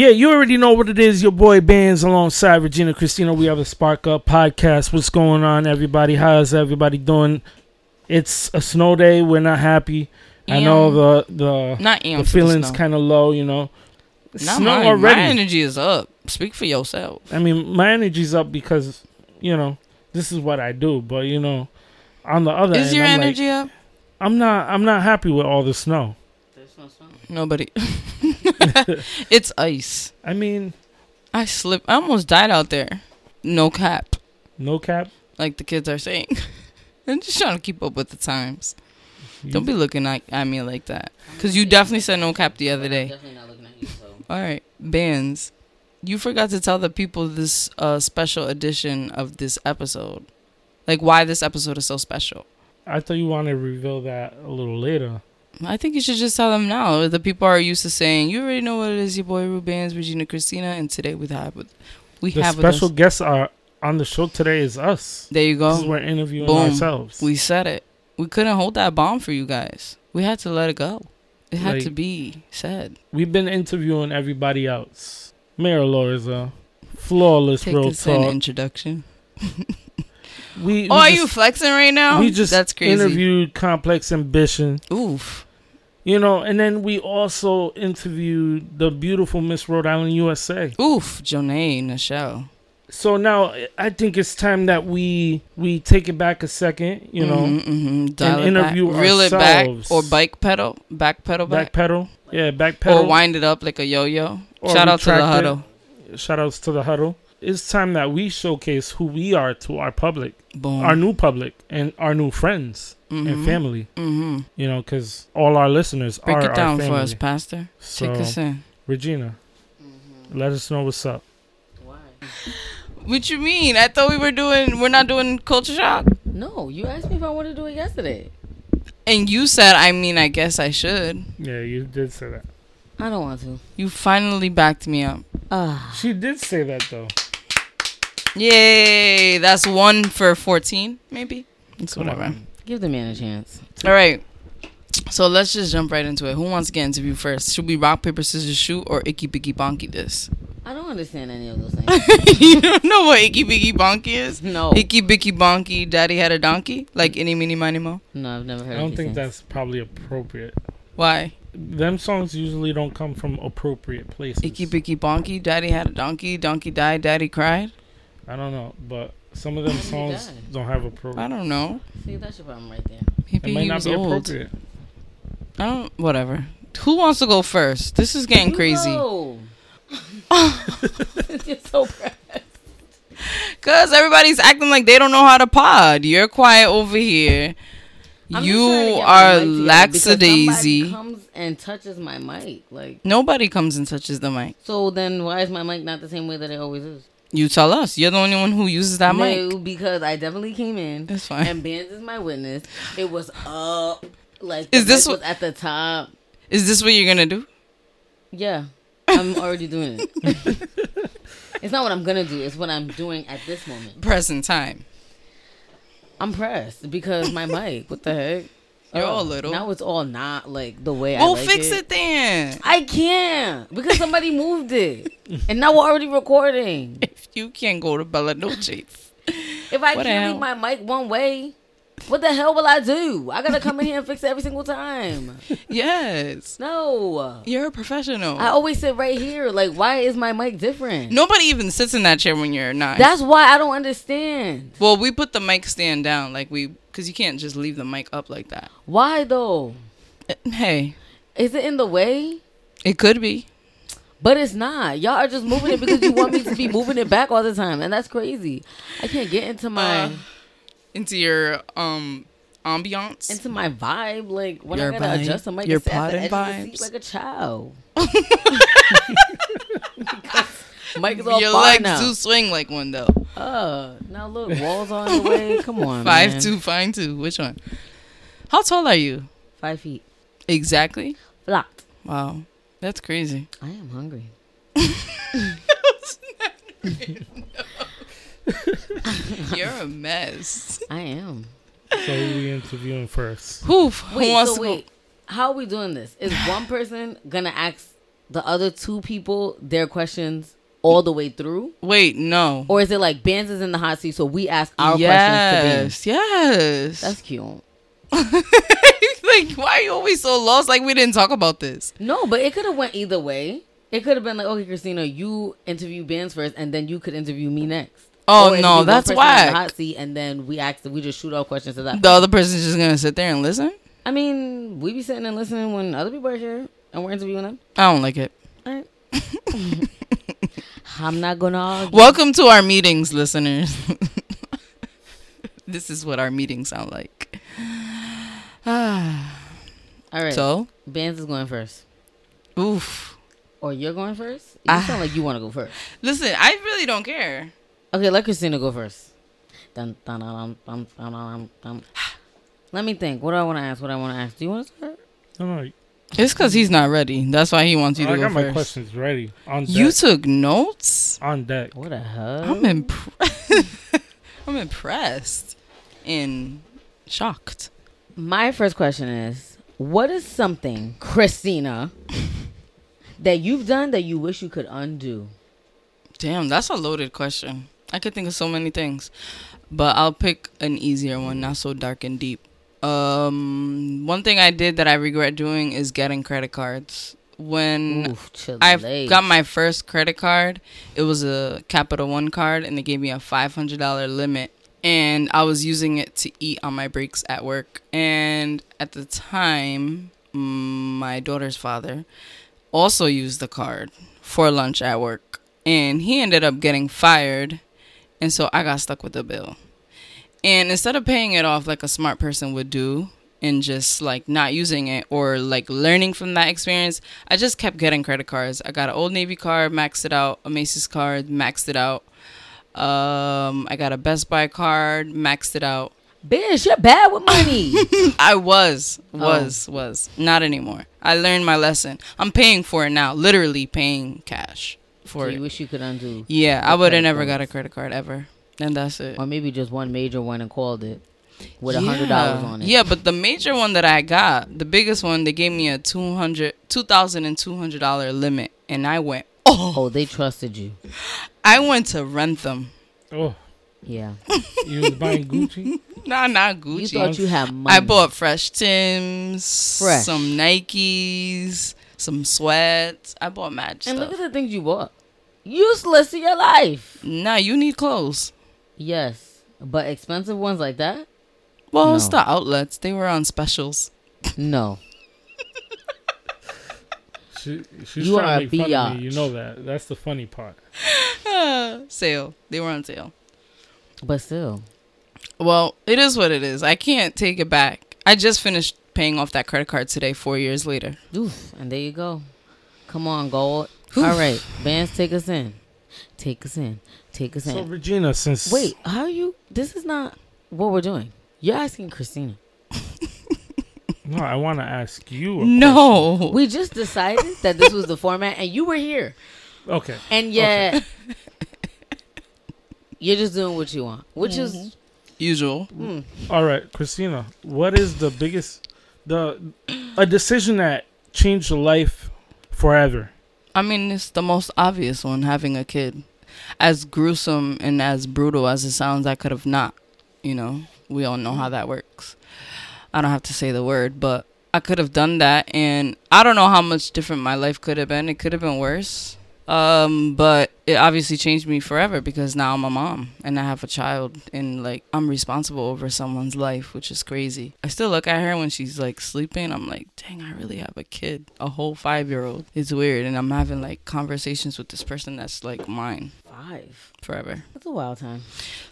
Yeah, you already know what it is. Your boy Bands alongside Regina Cristina. We have a Spark Up podcast. What's going on, everybody? How's everybody doing? It's a snow day. We're not happy. I know the the Not the feeling's kind of low. You know, Not snow mine. already. My energy is up. Speak for yourself. I mean, my energy's up because you know this is what I do. But you know, on the other Is end, your I'm like, energy up? I'm not. I'm not happy with all the snow. Nobody. it's ice. I mean, I slipped. I almost died out there. No cap, no cap. like the kids are saying. I'm just trying to keep up with the times. Don't be looking at, at me like that. Because you definitely said no cap the other day. Definitely not looking at you. So All right, bands. You forgot to tell the people this uh, special edition of this episode. Like why this episode is so special. I thought you wanted to reveal that a little later. I think you should just tell them now. The people are used to saying, "You already know what it is." Your boy Rubens, Regina Cristina, and today we have we The have special guests are on the show today is us. There you go. we're interviewing Boom. ourselves. We said it. We couldn't hold that bomb for you guys. We had to let it go. It had Like- to be said. We've been interviewing everybody else. Mayor Elorza, uh, flawless Take real talk. introduction. We, Oh, we are just, you flexing right now? we just that's crazy. interviewed Complex Ambition. Oof. You know, and then we also interviewed the beautiful Miss Rhode Island, USA. Oof. Jonay Nichelle. So now I think it's time that we we take it back a second. You know, Mhm, mhm. Dial it interview back. reel it back, or bike pedal, back pedal back, back pedal, yeah, back pedal. or wind it up like a yo-yo. or Shout out to the it. huddle. Shout outs to the huddle. It's time that we showcase who we are to our public, Boom. our new public, and our new friends and Mhm. family. Mm-hmm. You know, because all our listeners Break are it down our for us, Pastor. So, Take us in. Regina, let us know what's up. why? What you mean? I thought we were doing. We're not doing culture shock. No, you asked me if I wanted to do it yesterday. And you said, I mean, I guess I should. Yeah, you did say that. I don't want to. You finally backed me up. Ah, She did say that though. Yay! That's one for 14, maybe? It's Come whatever. on. give the man a chance. All right. So let's just jump right into it. Who wants to get interviewed first? Should we rock, paper, scissors, shoot, or icky, bicky, bonky this? I don't understand any of those things. you don't know what icky, bicky, bonky is? no, Icky, bicky, bonky, daddy had a donkey? Like any, mini, miny, mo? no, I've never heard. I don't think things. that's probably appropriate. Why? Them songs usually don't come from appropriate places. Icky, bicky, bonky, daddy had a donkey, donkey died, daddy cried? I don't know, but some of them He songs don't have appropriate I don't know. See, that's your problem right there. It Maybe might not be old. appropriate. I don't. Whatever. Who wants to go first? This is getting crazy. No. You're so proud. Cause everybody's acting like they don't know how to pod. You're quiet over here. I'm just trying to you are mic because somebody laxadaisy. Comes and touches my mic, like. Nobody comes and touches the mic. So then, why is my mic not the same way that it always is? You tell us. You're the only one who uses that mic. No, because I definitely came in. It's fine. And Bands is my witness. It was up, like Is this what- was at the top? Is this what you're gonna do? Yeah, I'm already doing it. it's not what I'm gonna do. It's what I'm doing at this moment. Present time. I'm pressed because my mic. What the heck? You're Oh, all little. Now it's all not like the way I Well, like fix it. it then. I can't because somebody moved it, and now we're already recording. If you can't go to Bella Noches. If I What can't leave my mic one way, what the hell will I do? I gotta come in here and fix it every single time. yes. No, You're a professional. I always sit right here. Like, why is my mic different? Nobody even sits in that chair when you're not. That's why I don't understand. well, we put the mic stand down, like we, because you can't just leave the mic up like that. Why though? Uh, Hey, Is it in the way? it could be. But it's not. Y'all are just moving it because you want me to be moving it back all the time, and that's crazy. I can't get into my Uh, into your um ambiance. into my vibe. Like when Your I gotta vibe? adjust, I might Your just sit at the edge potted of the seat vibes? like a child. Mike is all fine. your legs now. do swing like one though. Uh, now look, walls are in the way. Come on, Five man. two, fine two. Which one? How tall are you? five feet. Exactly. Flat. Wow, that's crazy. I am hungry. You're a mess. I am. So who we interviewing first? Who, who Wait, wants so to wait. How are we doing this? Is one person gonna ask the other two people their questions all the way through? Wait, no. Or is it like Bands is in the hot seat, so we ask our questions yes, yes. That's cute. like, why are you always so lost? Like we didn't talk about this. No, but it could have went either way. It could have been like, okay, Cristina, you interview Bands first, and then you could interview me next. Oh Or it could be no, that's person in the why. hot seat, and then we ask, we just shoot all questions to that. The other person's just gonna sit there and listen. I mean, we be sitting and listening when other people are here and we're interviewing them. I don't like it. All right. I'm not gonna argue. Welcome to our meetings, listeners. this is what our meetings sound like. Ah. All right. So, Bands is going first, oof. or you're going first. You Ah. sound like you want to go first. Listen, I really don't care. Okay, let Cristina go first. Dun, dun, dun, dun, dun, dun, dun. Let me think. What do I want to ask? What do I want to ask? Do you want to start? No, no. It's because he's not ready. That's why he wants you to I go got my first. questions ready on deck. You took notes. on deck. What the hell? I'm impressed. I'm impressed and shocked. My first question is What is something, Cristina, that you've done that you wish you could undo? Damn, that's a loaded question. I could think of so many things, but I'll pick an easier one, not so dark and deep. Um, one thing I did that I regret doing is getting credit cards. When I got my first credit card, it was a Capital One card, and they gave me a five hundred dollar limit, and I was using it to eat on my breaks at work. And at the time, my daughter's father also used the card for lunch at work, and he ended up getting fired, and so I got stuck with the bill. And instead of paying it off like a smart person would do and just like not using it or like learning from that experience, I just kept getting credit cards. I got an Old Navy card, maxed it out, a Macy's card, maxed it out. Um, I got a Best Buy card, maxed it out. Bitch, you're bad with money. I was, was, was not anymore. I learned my lesson. I'm paying for it now, literally paying cash so for you it. wish you could undo. Yeah, I would have credit never got a credit card ever, and that's it. Or maybe just one major one and called it with a hundred dollars on it. Yeah, but the major one that I got, the biggest one, they gave me a two hundred, two thousand and two hundred dollar limit, and I went, oh, Oh, they trusted you. I went to rent them. Oh, Yeah. you was buying Gucci? Nah, not Gucci. You thought you had money. I bought fresh Tims, Fresh. some Nikes, some sweats. I bought mad And stuff. look at the things you bought. Useless in your life. nah, you need clothes. Yes. But expensive ones like that? Well, it's the outlets. They were on specials. No. She, she's You trying a to make fun of me. You know that. That's the funny part. sale. They were on sale. But still. Well, it is what it is. I can't take it back. I just finished paying off that credit card today, four years later. Oof. And there you go. Come on, gold. All right. Bands, take us in. Take us in. Take us in. So. Regina, since Wait, how are you? This is not what we're doing. You're asking Cristina. no, I want to ask you. A No. We just decided that this was the format, and you were here. Okay. and yet you're just doing what you want, which is Usual. hmm, All right, Cristina. What is the biggest the a decision that changed your life forever? I mean, it's the most obvious one having a kid. As gruesome and as brutal as it sounds, I could have not. You know, we all know how that works. I don't have to say the word, but I could have done that, and I don't know how much different my life could have been. It could have been worse. Um, but it obviously changed me forever because now I'm a mom and I have a child and like I'm responsible over someone's life, which is crazy. I still look at her when she's like sleeping. I'm like, dang, I really have a kid, a whole five year old. It's weird. And I'm having like conversations with this person that's like mine five. forever. That's a wild time.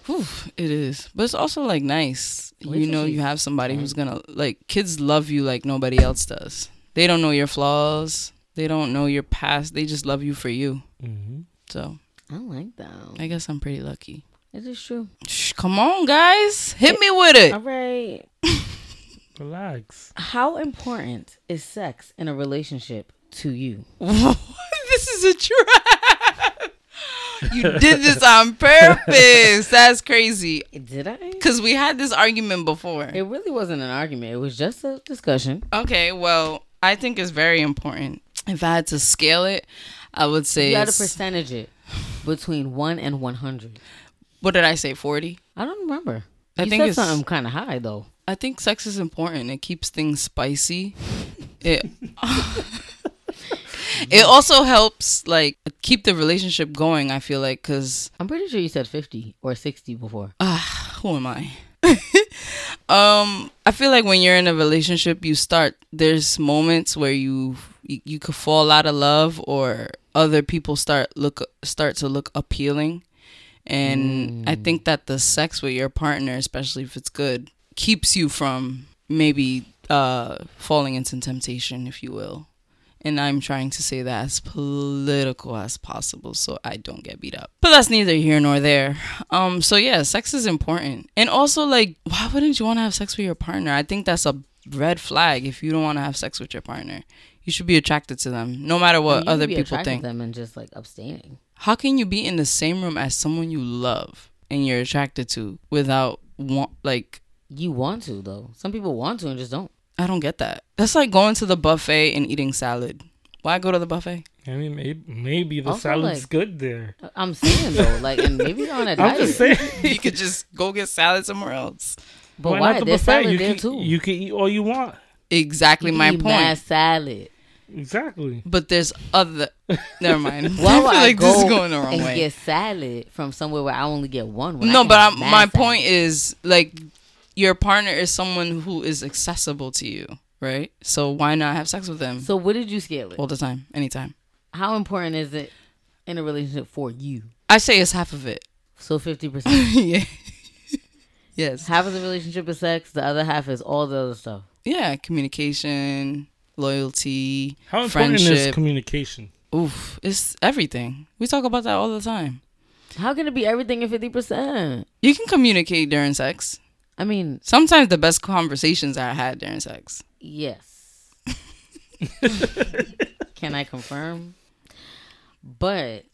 Whew, it is. But it's also like nice. Wait you know, you have somebody 10. who's gonna like kids love you like nobody else does. They don't know your flaws. They don't know your past. They just love you for you. Mm-hmm. So I like that. I guess I'm pretty lucky. It is true. Shh, come on, guys, hit me with it. All right. Relax. How important is sex in a relationship to you? this is a trap. you did this on purpose. That's crazy. Did I? Cause we had this argument before. It really wasn't an argument. It was just a discussion. Okay, well, I think it's very important. If I had to scale it, I would say You got to percentage it between one and one hundred. what did I say? Forty. I don't remember. I you think said it's- something kind of high though. I think sex is important. It keeps things spicy. It it also helps like keep the relationship going. I feel like because I'm pretty sure you said fifty or sixty before. ah, who am I? um, I feel like when you're in a relationship, you start. There's moments where you you, you could fall out of love, or other people start look start to look appealing, and I think that the sex with your partner, especially if it's good, keeps you from maybe uh falling into temptation, if you will. And I'm trying to say that as political as possible so I don't get beat up. But that's neither here nor there. Um so yeah, sex is important. And also like why wouldn't you want to have sex with your partner? I think that's a red flag if you don't want to have sex with your partner. You should be attracted to them no matter what other be people think. them and just like abstaining. How can you be in the same room as someone you love and you're attracted to without want like You want to though. Some people want to and just don't. I don't get that. That's like going to the buffet and eating salad. Why go to the buffet? I mean, maybe, maybe the Also, salad's like- good there. I'm saying though, like, and maybe you're on a I'm diet. just saying. you could just go get salad somewhere else. but why why? not the There's buffet? salad You there can, too. you can eat all you want. Exactly You my eat point. Mad salad. Exactly. But there's other. Never mind. Why I would feel I like go this is going the wrong and way. get salad from somewhere where I only get one? no, but I'm, my salad? point is like your partner is someone who is accessible to you, right? So why not have sex with them So what did you scale it? all the time, anytime? How important is it in a relationship for you? I say it's half of it. So fifty percent. yeah. yes. half of the relationship is sex. The other half is all the other stuff. Yeah, communication, loyalty, How important is friendship. communication? Oof, it's everything. We talk about that all the time. How can it be everything in fifty percent? You can communicate during sex. I mean, Sometimes the best conversations I had during sex. yes. can I confirm? But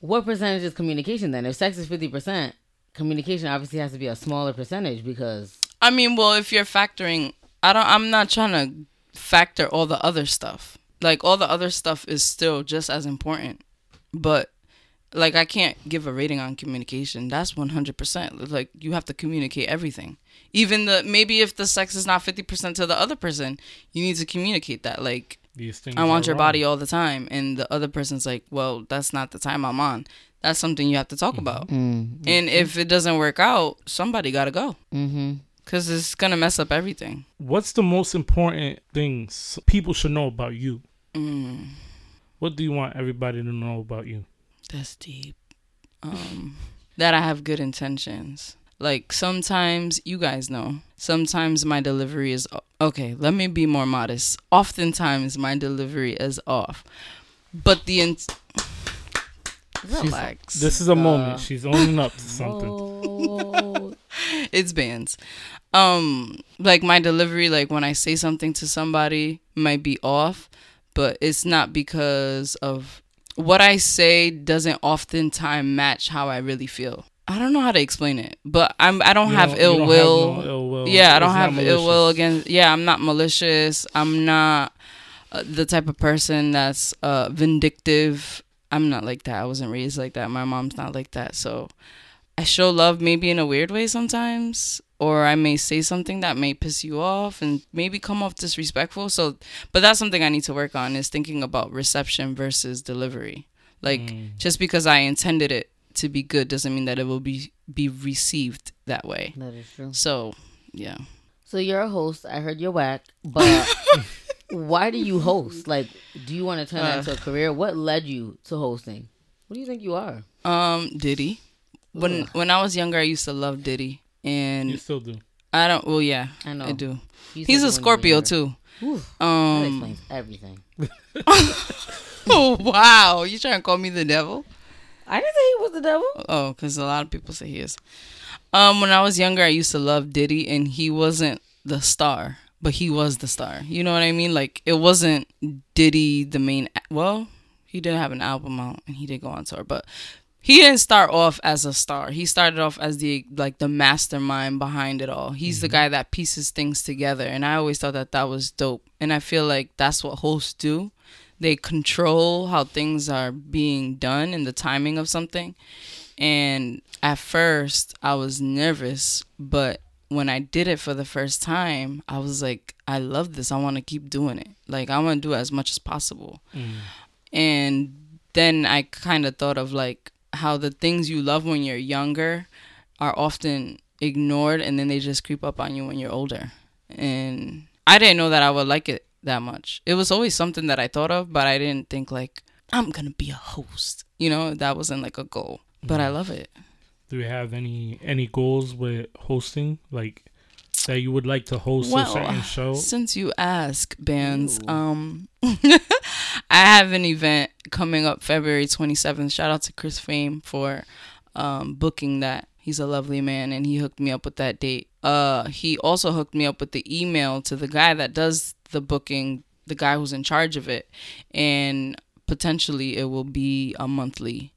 what percentage is communication then? If sex is fifty percent, communication obviously has to be a smaller percentage because I mean, well, if you're factoring, I don't. I'm not trying to factor all the other stuff. Like all the other stuff is still just as important, but like I can't give a rating on communication. That's 100. percent Like you have to communicate everything. Even the maybe if the sex is not 50 percent to the other person, you need to communicate that. Like These things. I want your wrong. body all the time, and the other person's like, well, that's not the time I'm on. That's something you have to talk about. mm, And if it doesn't work out, somebody got to go mm-hmm. because it's gonna mess up everything. What's the most important things people should know about you? Mm, What do you want everybody to know about you? That's deep. Um, that I have good intentions. Like sometimes you guys know. Sometimes my delivery is okay. Let me be more modest. Oftentimes my delivery is off, but the in- relax. This is a Uh, moment. She's owning up to something. Oh, it's bands. Um, like my delivery, like when I say something to somebody, might be off, but it's not because of what I say doesn't oftentimes match how I really feel. I don't know how to explain it, but I'm I don't You have don't- ill don't will. have no ill will. Yeah, I don't It's have ill will against. Yeah, I'm not malicious. I'm not uh, the type of person that's uh, vindictive. I'm not like that. I wasn't raised like that. My mom's not like that. So I show love maybe in a weird way sometimes, or I may say something that may piss you off and maybe come off disrespectful. So, but that's something I need to work on is thinking about reception versus delivery. Like Mm. just because I intended it to be good doesn't mean that it will be be received that way. that is true. So, yeah. So you're a host. I heard you're whack, but why do you host? Like, do you want to turn that Uh. into a career? What led you to hosting? What do you think you are? Um, Diddy. When Ugh. when I was younger, I used to love Diddy, and You still do. I don't. Well, yeah, I know. I do. You He's a Scorpio younger. too. Ooh, that Um. explains everything. Oh wow, you trying to call me the devil? I didn't say he was the devil. Oh, because a lot of people say he is. Um, when I was younger, I used to love Diddy, and he wasn't the star, but he was the star. You know what I mean? Like it wasn't Diddy the main. Well, he did have an album out, and he did go on tour, but he didn't start off as a star. He started off as the like the mastermind behind it all. He's the mm-hmm. guy that pieces things together, and I always thought that that was dope. And I feel like that's what hosts do. They control how things are being done and the timing of something. And at first, I was nervous, but when I did it for the first time, I was like, I love this. I want to keep doing it. Like I want to do as much as possible. Mm. And then I kind of thought of like how the things you love when you're younger are often ignored and then they just creep up on you when you're older. And I didn't know that I would like it that much. It was always something that I thought of, but I didn't think like I'm going to be a host. You know, that wasn't like a goal. But I mm. love it. Do you have any any goals with hosting? Like that you would like to host Well, a certain show? Since you ask, bands, Ooh. um, I have an event coming up February 27th. Shout out to Chris Fame for um, booking that. He's a lovely man, and he hooked me up with that date. Uh, he also hooked me up with the email to the guy that does the booking, the guy who's in charge of it, and potentially it will be a monthly,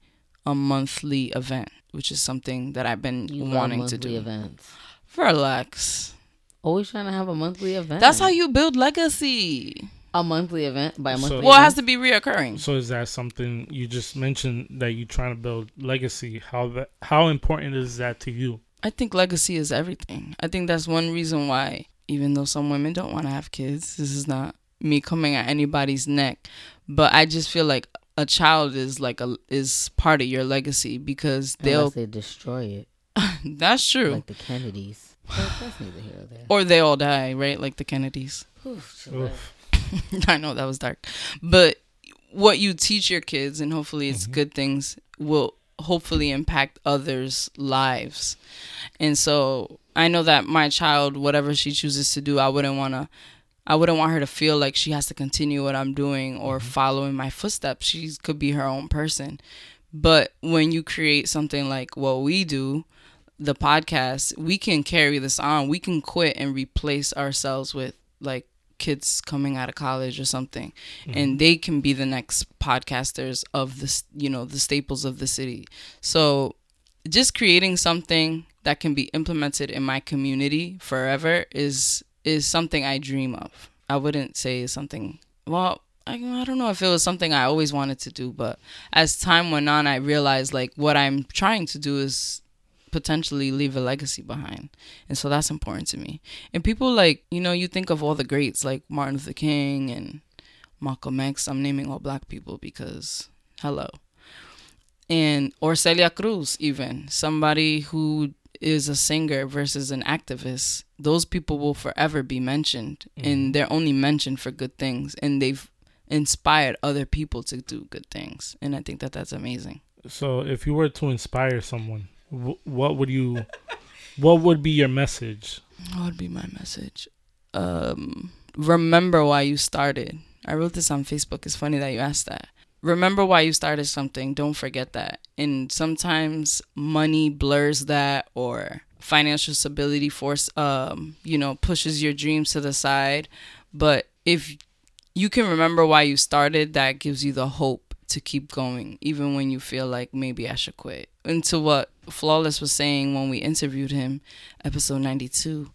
a monthly event, which is something that I've been You wanting monthly to do. events. Relax. Always trying to have a monthly event. That's how you build legacy. a monthly event by a So- monthly. Well, it has to be reoccurring. So is that something you just mentioned that you're trying to build legacy? How that how important is that to you? I think legacy is everything. I think that's one reason why, even though some women don't want to have kids, this is not me coming at anybody's neck, but I just feel like a child is like a is part of your legacy because they'll. Unless they destroy it, that's true. like the Kennedys. But that's neither here nor there. or they all die, right? Like the Kennedys. Oof. Oof. I know that was dark, but what you teach your kids, and hopefully it's Mhm. good things, will hopefully impact others' lives. And so I know that my child, whatever she chooses to do, I wouldn't want to. I wouldn't want her to feel like she has to continue what I'm doing or follow in my footsteps. She could be her own person. But when you create something like what we do, the podcast, we can carry this on. We can quit and replace ourselves with like kids coming out of college or something. And mm-hmm. they can be the next podcasters of this you know the staples of the city. So just creating something that can be implemented in my community forever is is something i dream of. I wouldn't say something well I, I don't know if it was something i always wanted to do but as time went on i realized like what i'm trying to do is potentially leave a legacy behind. And so that's important to me. And people like you know you think of all the greats like martin luther king and malcolm x. I'm naming all black people because hello. And or celia cruz even. Somebody who is a singer versus an activist. Those people will forever be mentioned. Mm-hmm. And they're only mentioned for good things. And they've inspired other people to do good things. And i think that that's amazing. So if you were to inspire someone, wh- what would you what would be your message? What would be my message? Um, remember why you started. I wrote this on Facebook. It's funny that you asked that. Remember why you started something. Don't forget that. And sometimes money blurs that, or financial stability force, um, you know, pushes your dreams to the side. But if you can remember why you started, that gives you the hope to keep going, even when you feel like maybe I should quit. And to what Flawless was saying when we interviewed him, episode 92,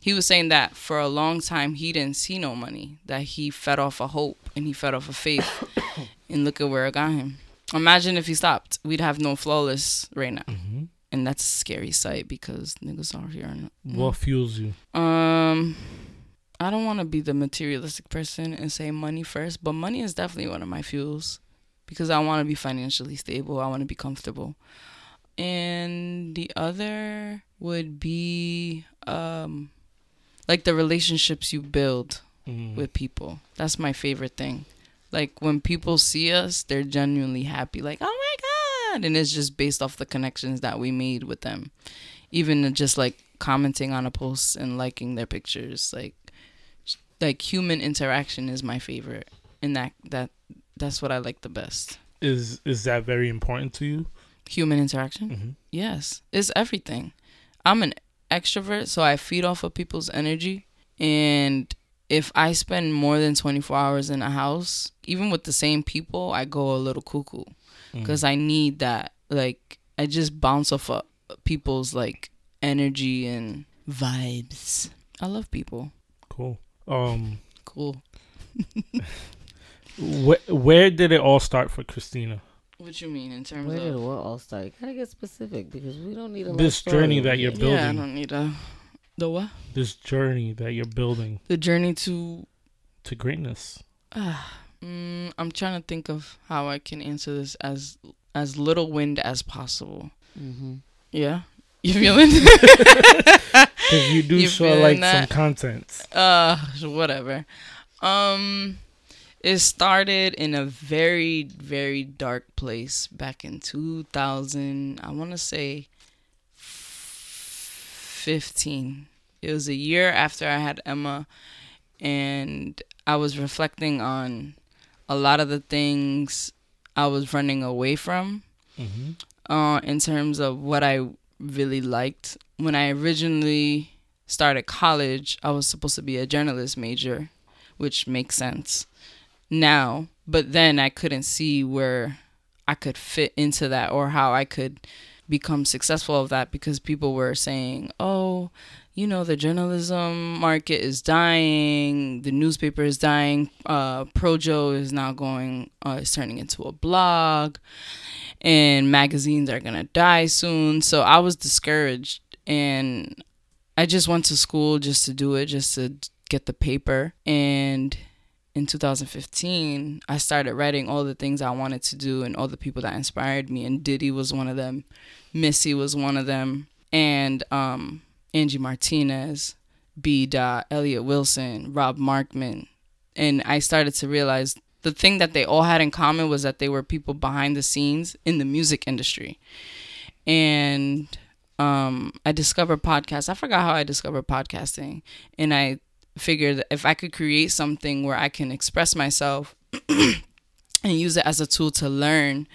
he was saying that for a long time he didn't see no money, that he fed off a hope and he fed off a faith. and look at where it got him. Imagine if he stopped, we'd have no Flawless right now. hmm And that's a scary sight because niggas are here are not. What fuels you? Um, I don't want to be the materialistic person and say money first, but money is definitely one of my fuels because I want to be financially stable. I want to be comfortable. And the other would be um like the relationships you build Mm. with people. That's my favorite thing. Like when people see us, they're genuinely happy. Like, oh my god! And it's just based off the connections that we made with them. Even just like commenting on a post and liking their pictures. Like, like human interaction is my favorite, and that that that's what I like the best. Is is that very important to you? Human interaction. hmm Yes, it's everything. I'm an extrovert, so I feed off of people's energy. And if I spend more than 24 hours in a house, even with the same people, I go a little cuckoo because I need that like I just bounce off of people's like energy and vibes. I love people. Cool. Um, Cool. wh- where did it all start for Cristina? What you mean in terms Where did of? it all start? You gotta get specific because we don't need a This story journey over that you're building. Yeah, I don't need a. The what? This journey that you're building The journey to. to greatness. Ah, mm, I'm trying to think of how I can answer this as as little wind as possible. Mhm. Yeah, you feeling? Because you do You show feeling like that? some content. uh whatever um it started in a very very dark place back in 2000 i want to say 15 it was a year after i had emma and i was reflecting on a lot of the things i was running away from hmm uh, in terms of what I really liked. When I originally started college, I was supposed to be a journalist major, which makes sense now. But then I couldn't see where I could fit into that or how I could become successful of that because people were saying, oh, you know, the journalism market is dying, the newspaper is dying, uh, Projo is now going, uh, is turning into a blog and magazines are gonna die soon. So I was discouraged, and I just went to school just to do it, just to get the paper. And in 2015, I started writing all the things I wanted to do and all the people that inspired me. And Diddy was one of them, Missy was one of them, and um, Angie Martinez, B. Dot, Elliott Wilson, Rob Markman. And I started to realize the thing that they all had in common was that they were people behind the scenes in the music industry. And um, I discovered podcasts. I forgot how I discovered podcasting. And I figured that if I could create something where I can express myself and use it as a tool to learn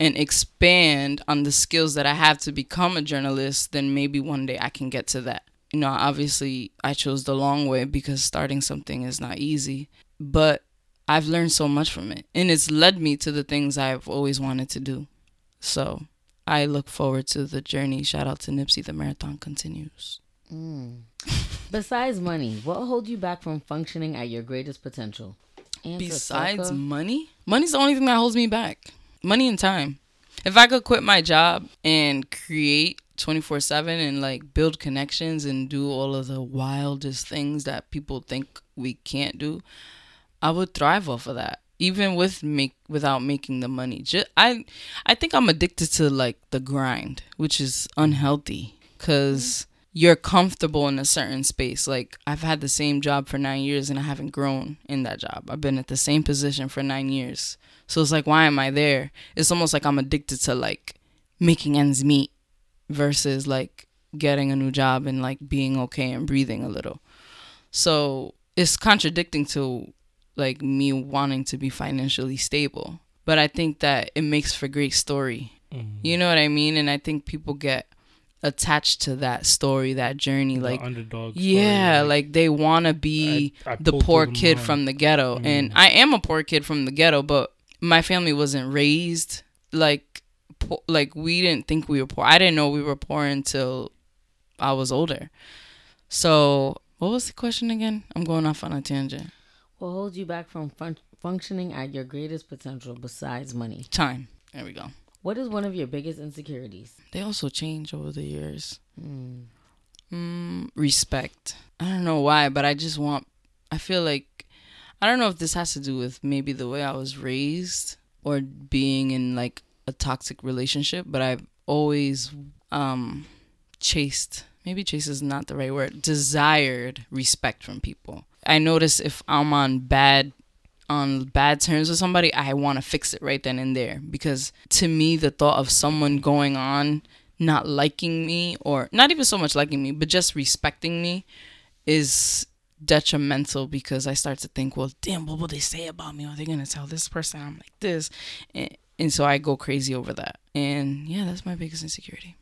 and expand on the skills that I have to become a journalist, then maybe one day I can get to that. You know, obviously, I chose the long way because starting something is not easy. But I've learned so much from it, and it's led me to the things I've always wanted to do. So I look forward to the journey. Shout out to Nipsey. The marathon continues. Mm. Besides money, what holds you back from functioning at your greatest potential? Answer, Besides sucker. money, money's the only thing that holds me back. Money and time. If I could quit my job and create 24 7 and like build connections and do all of the wildest things that people think we can't do, I would thrive off of that. Even with make without making the money. Just, I I think I'm addicted to like the grind, which is unhealthy cuz you're comfortable in a certain space. Like I've had the same job for 9 years and I haven't grown in that job. I've been at the same position for 9 years. So it's like why am I there? It's almost like I'm addicted to like making ends meet versus like getting a new job and like being okay and breathing a little. So it's contradicting to like me wanting to be financially stable. But I think that it makes for great story. Mhm. You know what I mean? And I think people get attached to that story, that journey. The like underdog. story, yeah, like they want to be I- I the poor kid mine. from the ghetto. And Mm. I am a poor kid from the ghetto, but my family wasn't raised like po- like we didn't think we were poor. I didn't know we were poor until I was older. So, what was the question again? I'm going off on a tangent. What holds you back from fun- functioning at your greatest potential besides money? Time. There we go. What is one of your biggest insecurities? They also change over the years. Mm. Mm, respect. I don't know why, but I just want. I feel like I don't know if this has to do with maybe the way I was raised or being in like a toxic relationship, but I've always um chased. Maybe chase is not the right word. Desired respect from people. I notice if I'm on bad on bad terms with somebody, I want to fix it right then and there because to me the thought of someone going on not liking me or not even so much liking me, but just respecting me is detrimental because I start to think, well, damn, what will they say about me? Are they gonna tell this person I'm like this? And, and so I go crazy over that. And yeah, that's my biggest insecurity.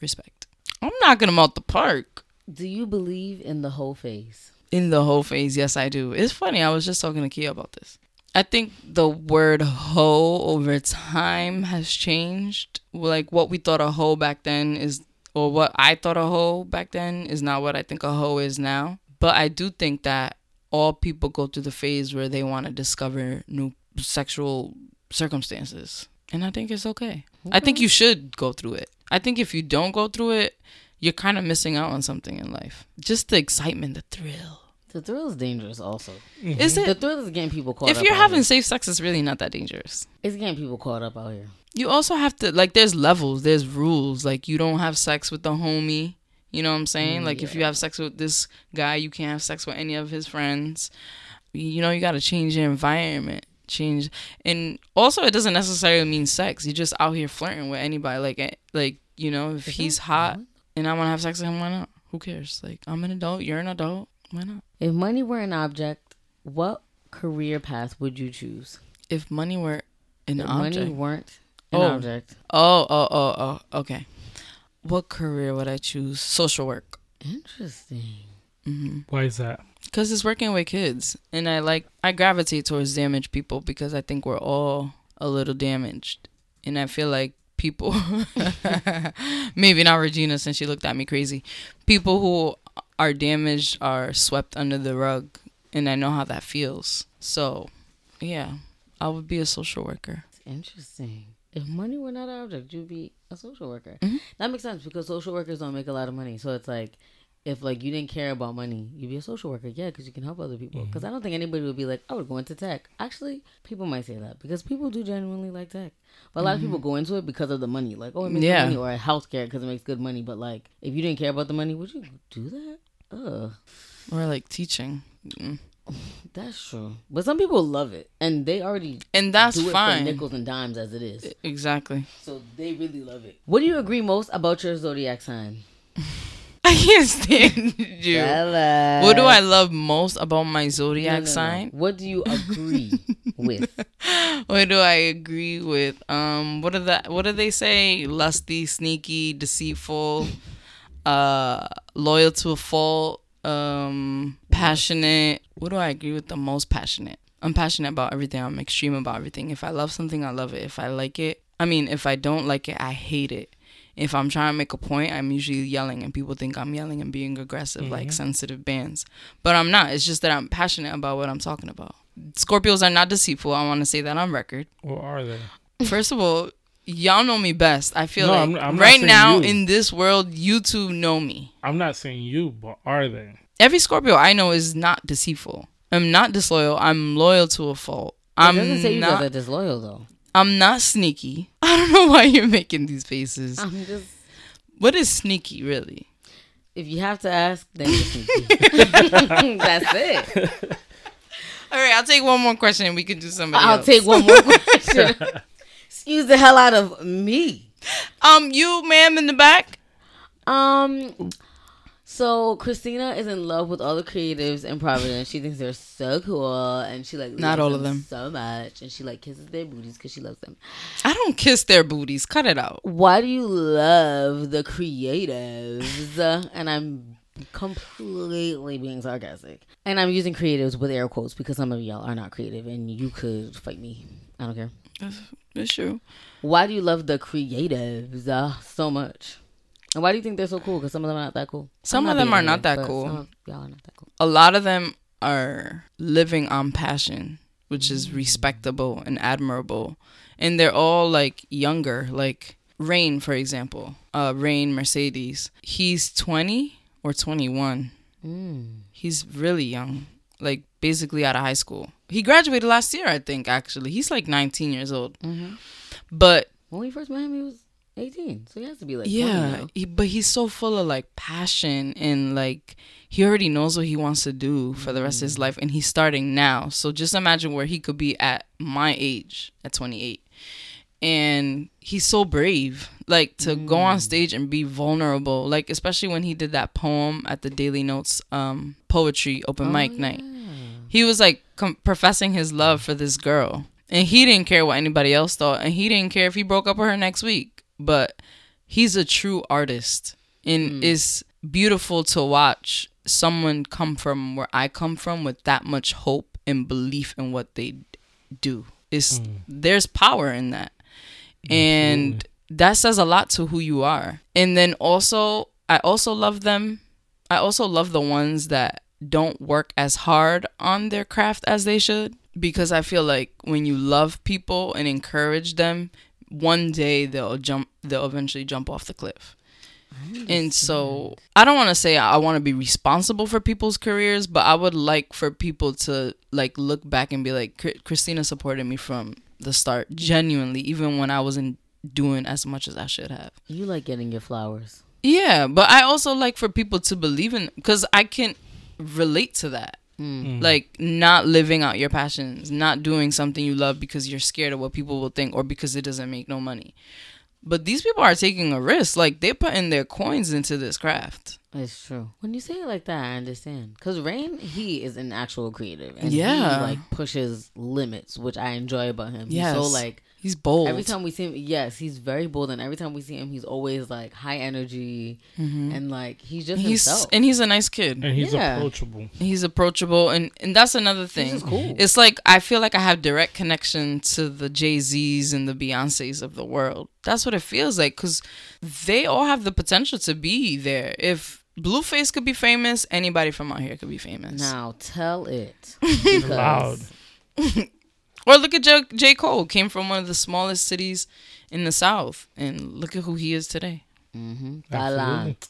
Respect. I'm not going to out the park. Do you believe in the whole phase? In the whole phase, yes, I do. It's funny. I was just talking to Kia about this. I think the word hoe over time has changed. Like what we thought a hoe back then is, or what I thought a hoe back then is not what I think a hoe is now. But I do think that all people go through the phase where they want to discover new sexual circumstances. And I think it's okay. I think you should go through it. I think if you don't go through it, you're kind of missing out on something in life. Just the excitement, the thrill. The thrill is dangerous. Also, mm-hmm. Is the it? thrill is getting people caught. If up you're out having here. safe sex, it's really not that dangerous. it's getting people caught up out here. You also have to like. There's levels. There's rules. Like you don't have sex with the homie. You know what I'm saying? Mm, like if you have sex with this guy, you can't have sex with any of his friends. You know, you got to change your environment. Change, and also it doesn't necessarily mean sex. You're just out here flirting with anybody. Like, eh, like you know, if he's hot uh-huh. And I want to have sex with him, why not? Who cares? Like I'm an adult. You're an adult. Why not? If money were an object, what career path would you choose? If money were an If object. money weren't an Oh. object. Oh, oh, oh, oh. Okay. What career would I choose? Social work. Interesting. Mm-hmm. Why is that? Because it's working with kids. And I like, I gravitate towards damaged people because I think we're all a little damaged. And I feel like people, maybe not Regina since she looked at me crazy, people who are damaged are swept under the rug. And I know how that feels. So, yeah, I would be a social worker. It's interesting. If money were not an object, you'd be a social worker. Mhm. That makes sense because social workers don't make a lot of money. So it's like, if like you didn't care about money, you'd be a social worker. Yeah, because you can help other people. Because I don't think anybody would be like, I would go into tech. Actually, people might say that because people do genuinely like tech. But a lot of people go into it because of the money. Like, oh, it makes Yeah. money, or healthcare because it makes good money. But like, if you didn't care about the money, would you do that? Ugh. Or like teaching. Mm. That's true. But some people love it, and they already And that's do it for fine. nickels and dimes as it is. Exactly. So they really love it. What do you agree most about your zodiac sign? I can't stand you. Bella. What do I love most about my zodiac no, no. sign? What do you agree with? What do I agree with? Um, what are the what do they say? Lusty, sneaky, deceitful, uh, loyal to a fault, um, passionate. What do I agree with the most? Passionate. I'm passionate about everything. I'm extreme about everything. If I love something, I love it. If I like it, I mean, if I don't like it, I hate it. If I'm trying to make a point, I'm usually yelling, and people think I'm yelling and being aggressive, like mm-hmm. sensitive bands. But I'm not. It's just that I'm passionate about what I'm talking about. Scorpios are not deceitful. I want to say that on record. What are they? First of all, y'all know me best. I feel No, like I'm- I'm right now you. in this world, you two know me. I'm not saying you, but are they? Every Scorpio I know is not deceitful. I'm not disloyal. I'm loyal to a fault. I'm doesn't say you guys not. are disloyal though. I'm not sneaky. I don't know why you're making these faces. I'm just. What is sneaky really? If you have to ask, then you're sneaky. That's it. All right, I'll take one more question and we can do somebody I'll else. take one more question. Excuse the hell out of me. Um, you, ma'am, in the back. Um. So Cristina is in love with all the creatives in Providence. She thinks they're so cool, and she like Not all of them. so much, and she like kisses their booties because she loves them. I don't kiss their booties. Cut it out. Why do you love the creatives? And I'm completely being sarcastic, and I'm using creatives with air quotes because some of y'all are not creative, and you could fight me. I don't care. That's, that's true. Why do you love the creatives uh, so much? And why do you think they're so cool? Because some of them are not that cool. Some of them are not that cool. Some y'all are not that cool. a lot of them are living on passion, which is respectable and admirable. And they're all like younger, like Rain, for example. Uh, Rain Mercedes. He's 20 or 21. Mm. He's really young, like basically out of high school. He graduated last year, I think, actually. He's like 19 years old. Mhm. But When we first met him, he was 18, so he has to be like 20 yeah he, but he's so full of like passion and like he already knows what he wants to do for the rest of Mm. his life and he's starting now. So just imagine where he could be at my age at 28 and he's so brave like to go Mm. on stage and be vulnerable like especially when he did that poem at the daily notes um poetry open Oh, mic night. He was like com- professing his love for this girl. And he didn't care what anybody else thought and he didn't care if he broke up with her next week but he's a true artist and it's beautiful to watch someone come from where i come from with that much hope and belief in what they do. It's Mm. there's power in that. And that says a lot to who you are. And then also I also love them. I also love the ones that don't work as hard on their craft as they should because I feel like when you love people and encourage them, one day they'll jump they'll eventually jump off the cliff. And so I don't want to say I want to be responsible for people's careers, but I would like for people to like look back and be like Cristina supported me from the start genuinely even when I wasn't doing as much as I should have. You like getting your flowers. Yeah, but I also like for people to believe in cuz I can relate to that. Mm. Like not living out your passions, not doing something you love because you're scared of what people will think or because it doesn't make no money. But these people are taking a risk. Like they're putting their coins into this craft. It's true. When you say it like that, I understand. Because Rain, he is an actual creative. And Yeah. he, like, pushes limits, which I enjoy about him. Yes. He's so, like, He's bold. every time we see him, yes, he's very bold. And every time we see him, he's always, like, high energy. Mm-hmm. And, like, he's just he's himself. and he's a nice kid. And he's Yeah. approachable. He's approachable and and that's another thing. just cool. It's like I feel like I have direct connection to the Jay-Z's and the Beyoncé's of the world. That's what it feels like cuz they all have the potential to be there. If Blueface could be famous, anybody from out here could be famous. now, tell it. Loud. Or look at J-, J. Cole, came from one of the smallest cities in the South, and look at who he is today. Mm-hmm. Absolutely. Talent.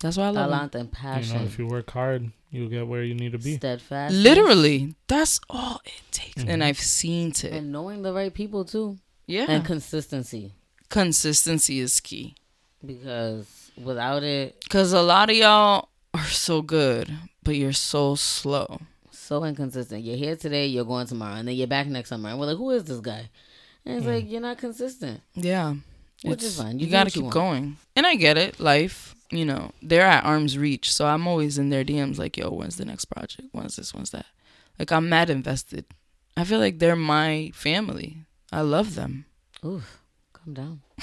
That's why I love him. Talent and You know, if you work hard, you'll get where you need to be. Steadfast. Literally, that's all it takes, Mhm. and I've seen it. And knowing the right people, too. Yeah, And consistency. consistency is key. Because without it, Cause a lot of y'all are so good, but you're so slow. So inconsistent. You're here today, you're going tomorrow, and then you're back next summer. And we're like, who is this guy? And it's like, you're not consistent. Yeah, Which is fine. You You, gotta what you keep want. going, and I get it. Life, you know, they're at arm's reach, so I'm always in their DMs like, "Yo, when's the next project? When's this? When's that?" Like I'm mad invested. I feel like they're my family. I love them. Oof. Calm down.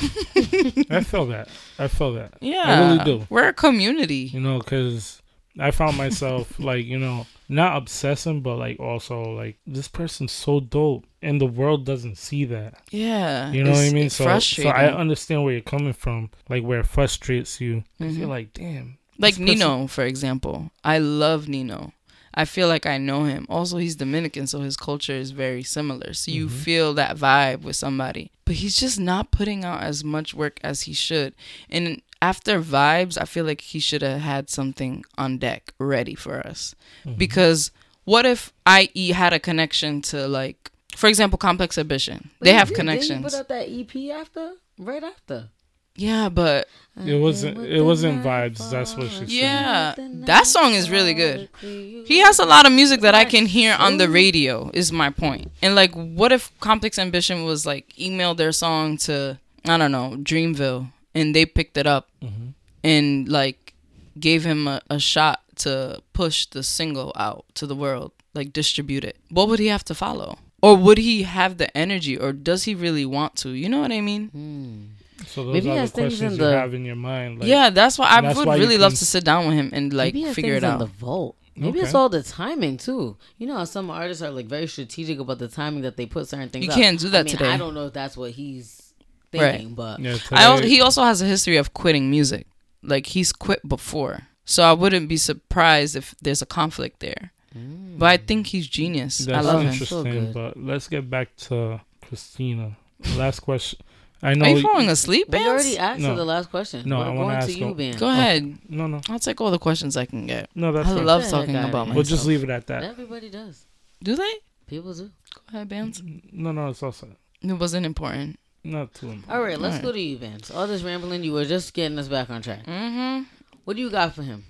I feel that. I feel that. Yeah, I really do. We're a community. You know, because I found myself like you know not obsessing, but like also like this person's so dope, and the world doesn't see that. Yeah, You know what I mean? So, so. I understand where you're coming from, like where it frustrates you. 'Cause You're mm-hmm. like, damn. like person- Nino, for example. I love Nino. I feel like I know him. Also, he's Dominican, so his culture is very similar. So you Mhm. feel that vibe with somebody. But he's just not putting out as much work as he should. And after vibes, I feel like he should have had something on deck ready for us. Mhm. Because what if IE had a connection to like, for example, Complex Ambition? They have didn't- didn't connections. put out that EP after? Right after. Yeah, but It wasn't- it wasn't vibes, that's what she said. Yeah, that song is really good. He has a lot of music that I can hear on the radio. Is my point. And like, what if Complex Ambition was like emailed their song to I don't know Dreamville, and they picked it up Mhm. and like gave him a, a shot to push the single out to the world, like distribute it. What would he have to follow? Or would he have the energy, or does he really want to? You know what I mean? Hmm. So those Maybe he are the has things in questions you the- have in your mind. Like, yeah, that's why I that's would why you really love to sit down with him and like Maybe figure things it in out. the vault. Maybe Okay. it's all the timing too. You know some artists are like very strategic about the timing that they put certain things. You up. can't do that I mean, today. I don't know if that's what he's Right. thinking, but Yeah, I also, he also has a history of quitting music. Like he's quit before. So I wouldn't be surprised if there's a conflict there. Mm. But I think he's genius. I That's love him. So interesting. good. but let's get back to Cristina. Last question. I know. Are you falling asleep, we Vance? already asked No. the last question. No, We're I wanna going ask to you, her- Ben. Go ahead. No, no, I'll take all the questions I can get. no. That's I fine. love Go talking guy. about We'll just leave it at that. Everybody does. Do they? People do. Go ahead, Vance. No, no, it's also It wasn't important. not too important. All right, let's Alright. go to you, Vance. All this rambling, you were just getting us back on track. Mm-hmm. What do you got for him?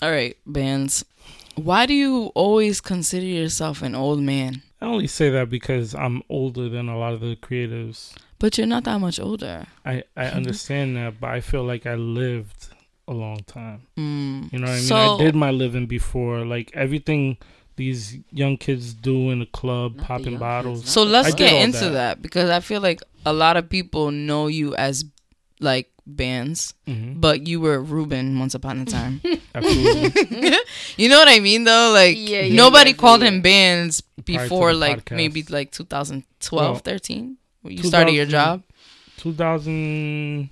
All right, Vance. Why do you always consider yourself an old man? I only say that because I'm older than a lot of the creatives. But you're not that much older. I I Mm-hmm. understand that, but I feel like I lived a long time. Mm. You know what I mean? So, I did my living before. Like everything these young kids do in the club, Not the popping bottles. kids, So let's I get into that. that. because I feel like a lot of people know you as like bands, hmm but you were Ruben once upon a time. Absolutely. you know what I mean though? Like Yeah, yeah, nobody yeah, called yeah. him bands before like podcast. maybe like 2012, Well, 13? When you started your job? 2014.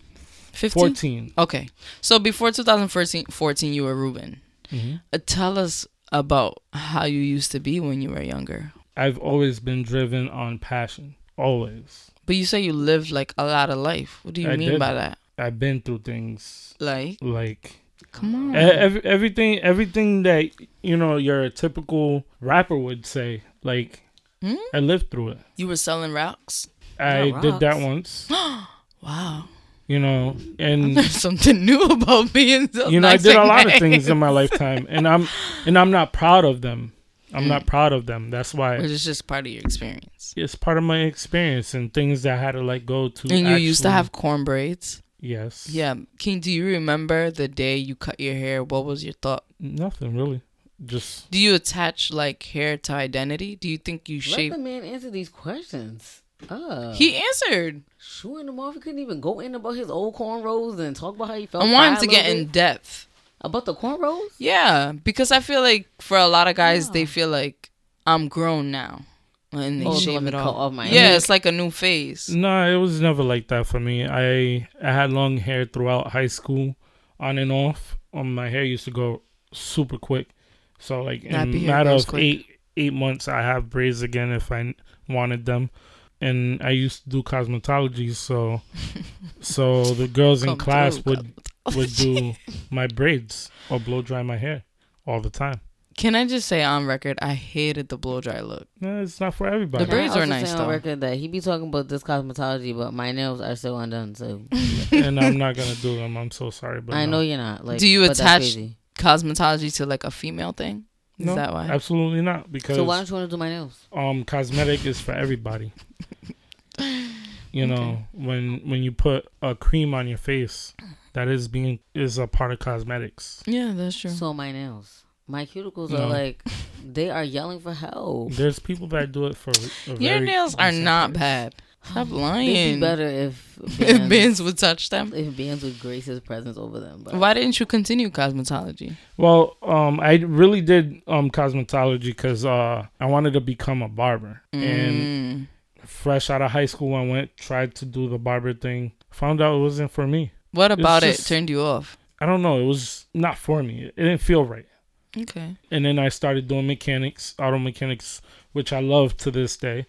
15? Okay. So before 2014, 14, you were Ruben. Mhm. Uh, tell us about how you used to be when you were younger. I've always been driven on passion. Always. But you say you lived like a lot of life. What do you I mean did. by that? I've been through things Like, like come on. e- ev- everything everything that you know your typical rapper would say like Hmm? I lived through it. You were selling rocks? I Not did that once, Wow. you know, and There's something new about me. And so you know I did a and lot of things in my lifetime, and I'm and I'm not proud of them. I'm not mm. proud of them. That's why Which is just part of your experience. it's part of my experience and things that I had to like go to. And you used to have corn braids? yes, Yeah. King, do you remember the day you cut your hair? What was your thought? nothing really, just Do you attach like hair to identity? Do you think you shape? Let shape? the man answer these questions. Uh, He answered. shooing him off. He couldn't even go in about his old cornrows and talk about how he felt. I want him to get little in depth. about the cornrows. Yeah, because I feel like for a lot of guys, they feel like I'm grown now, and they Oh, so shave let me it cut off. off my yeah, hair. it's like a new phase. No, it was never like that for me. I I had long hair throughout high school, on and off. Um, my hair used to go super quick, so like in a matter of quick. eight eight months, I have braids again if I wanted them. And I used to do cosmetology, so so the girls in class through, would would do my braids or blow dry my hair all the time. Can I just say on record, I hated the blow dry look. No, it's not for everybody. The braids Can I are nice, say on though. record that he be talking about this cosmetology, but my nails are still undone. So and I'm not gonna do them. I'm so sorry, but I no. know you're not. Like, Do you attach- Cosmetology to like a female thing? Is No, that why? Absolutely not. Because So why don't you want to do my nails? um cosmetic is for everybody. You know, when when you put a cream on your face, that is being is a part of cosmetics. Yeah, that's true. So my nails, my cuticles No. are like, they are yelling for help. There's people that do it for a Your very nails are decent not price. bad. Stop They'd lying. be better if if bands, bands would touch them. if bands would grace his presence over them. But Why didn't you continue cosmetology? Well, um, I really did um cosmetology because uh I wanted to become a barber, and Mm. Fresh out of high school, I went tried to do the barber thing. Found out it wasn't for me. What about it just- turned you off? I don't know. It was not for me. It didn't feel right. Okay. and then I started doing mechanics, auto mechanics, which I love to this day.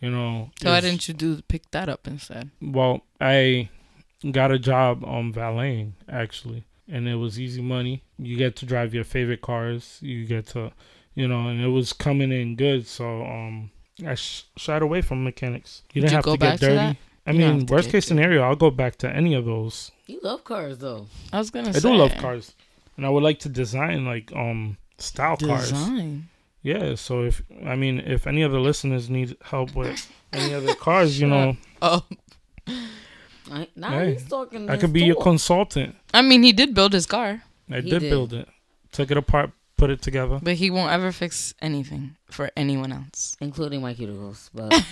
You know, So why didn't you do pick that up instead? Well, I got a job on valeting actually, and it was easy money. You get to drive your favorite cars. You get to, you know, and it was coming in good. So um, I sh- shied away from mechanics. You Would didn't you have to get dirty. that? I You don't mean, have to worst get case scenario, I'll go back to any of those. you love cars though. I was gonna say I say do love cars, and I would like to design like um style cars. Design. Yeah, so if I mean if any of the listeners need help with any other cars, you know, Oh, I, now Hey, he's talking. I his could be your talk. consultant. I mean, he did build his car, I He did, did. build it, took it apart, put it together. but he won't ever fix anything for anyone else. including my cuticles. But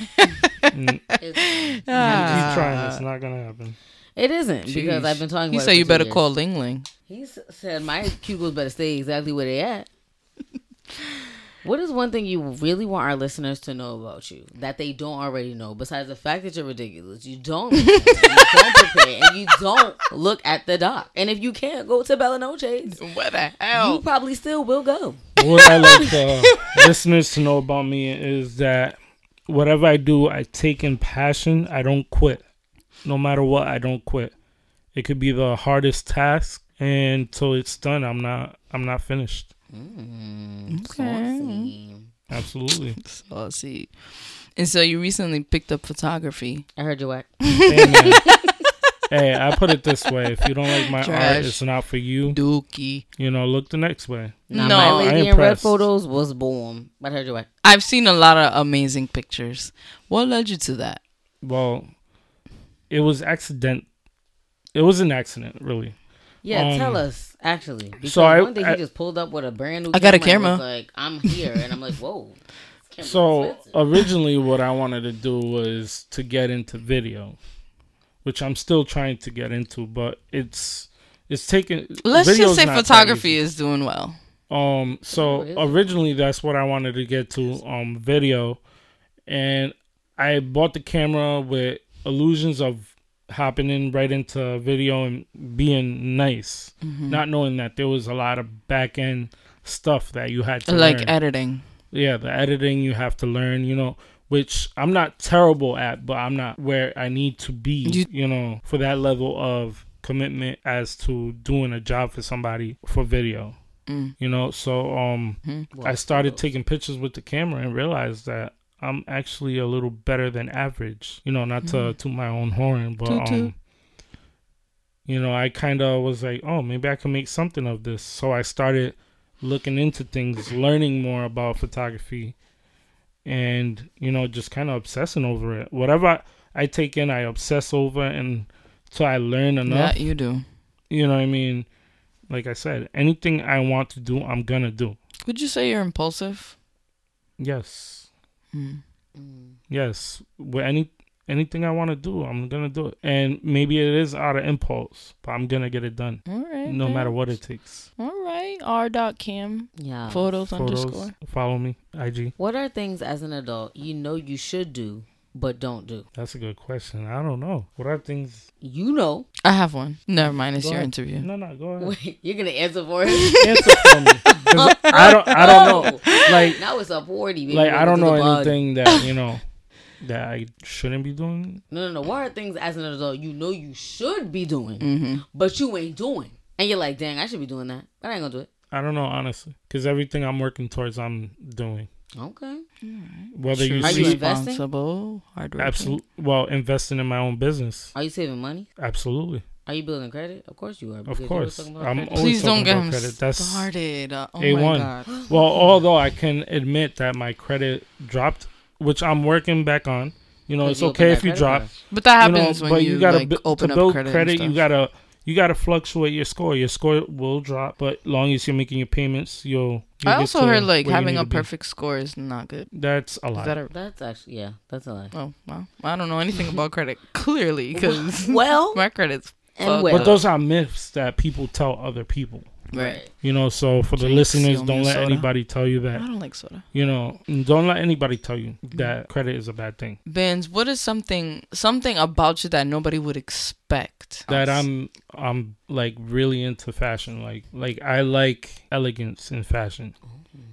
Mm, it's, keep Ah. trying, it's not gonna happen. it isn't because I've been talking. He about said it you for two better years. call Ling Ling. He said my cuticles better stay exactly where they at. What is one thing you really want our listeners to know about you that they don't already know? Besides the fact that you're ridiculous, you don't, you don't prepare, and you don't look at the doc. And if you can't go to Bella Noche's, What the hell? you probably still will go. What I like the listeners to know about me is that whatever I do, I take in passion. I don't quit. No matter what, I don't quit. It could be the hardest task, and until it's done, I'm not. I'm not finished. Mm, Okay. saucy. Absolutely. So see, and so you recently picked up photography. I heard you whack. hey, hey, I put it this way: if you don't like my Trash. art, it's not for you. Dookie. You know, look the next way. Now, No. my I lady in red photos was born. But I heard you whack. I've seen a lot of amazing pictures. What led you to that? Well, it was accident. It was an accident, really. Yeah, Um, tell us actually. Because so I- one day he just pulled up with a brand new. I got a and camera. was like I'm here, and I'm like, whoa. So expensive. originally, what I wanted to do was to get into video, which I'm still trying to get into, but it's it's taking. Let's video's just say photography easy. is doing well. Um, so Oh, is it? originally that's what I wanted to get to, um, video, and I bought the camera with illusions of hopping in right into video and being nice, Mhm. not knowing that there was a lot of back end stuff that you had to like learn. editing. yeah, the editing you have to learn, you know, which I'm not terrible at, but I'm not where I need to be, You- you know, for that level of commitment as to doing a job for somebody for video, Mm. you know. So um Mhm. I started taking pictures with the camera and realized that I'm actually a little better than average. You know, not to Mhm. to my own horn, but Toot toot. um you know, I kind of was like, "Oh, maybe I can make something of this." So I started looking into things, learning more about photography and, you know, just kind of obsessing over it. Whatever I, I take in, I obsess over and so I learn enough. That you do. You know what I mean? Like I said, anything I want to do, I'm going to do. Would you say you're impulsive? Yes. Mm. Mm. Yes, with any anything I want to do, I'm gonna do it. And maybe it is out of impulse, but I'm gonna get it done, All right. no matter what it takes. All right. R. Dot Cam Yeah. photos, Photos, underscore. follow me, IG. What are things as an adult you know you should do but don't do? That's a good question. I don't know. What are things? You know. I have one. Never mind. It's Go your ahead. interview. No, no, go ahead. Wait, you're gonna answer for it? Answer for me. 'Cause I don't. I don't know. Like, now it's up forty. baby. like I don't know Welcome to the pod. anything that you know that I shouldn't be doing. No, no, no. What are things as an adult you know you should be doing, Mm-hmm. but you ain't doing? And you're like, dang, I should be doing that, but I ain't gonna do it. I don't know honestly, because everything I'm working towards, I'm doing. Okay. Whether you Are see you investing? responsible? Hardworking. absolute well, investing in my own business, Are you saving money? absolutely. Are you building credit? Of course you are. Of course, I'm credit. always Please don't talking get about him credit. That's started. Uh, oh A1. my god. well. Although I can admit that my credit dropped, which I'm working back on. You know, it's you okay if you drop. card. But that you know, happens when but you, you gotta like bu- open to up build credit. credit. and you gotta you gotta fluctuate your score. Your score will drop, but long as you're making your payments, you'll. you'll I get also to heard like having a to be. perfect score is not good. That's a Is that a That's actually yeah, that's a lie. Oh wow! I don't know anything about credit clearly because Well, my credit's and well. but those are myths that people tell other people. Right. You know, so for the Drink listeners, don't let Minnesota. anybody tell you that. I don't like soda. You know, don't let anybody tell you Mm-hmm. that credit is a bad thing. Benz, what is something something about you that nobody would expect? That I'm I'm like really into fashion. Like like I like elegance in fashion,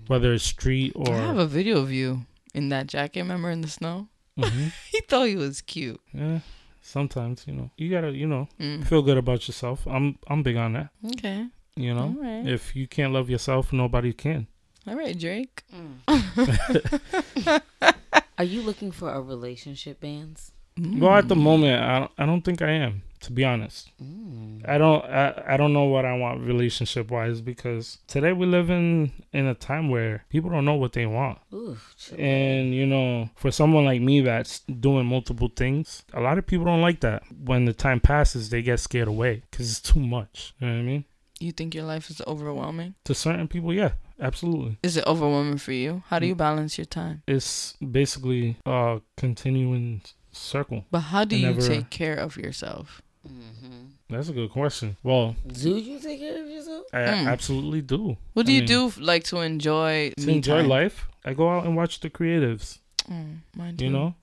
whether it's street or. I have a video of you in that jacket. Remember in the snow? Mhm. He thought he was cute. Yeah, sometimes you know you gotta you know Mm. feel good about yourself. I'm I'm big on that. Okay. You know, All right. if you can't love yourself, nobody can. All right, Drake. Are you looking for a relationship, bands? Well, at the Mm. moment, I don't, I don't think I am. To be honest, Mm. I don't I, I don't know what I want relationship wise because today we live in in a time where people don't know what they want. Oof. And you know, for someone like me that's doing multiple things, a lot of people don't like that. When the time passes, they get scared away because it's too much. You know what I mean? You think your life is overwhelming? To certain people, yeah, absolutely. Is it overwhelming for you? How do you balance your time? It's basically a continuing circle. But how do you never- take care of yourself? Mhm. That's a good question. Well, Do you take care of yourself? I Mm. absolutely do. What do I you mean, do like to enjoy to me enjoy time? life? I go out and watch the creatives. Mm, mine You too. know,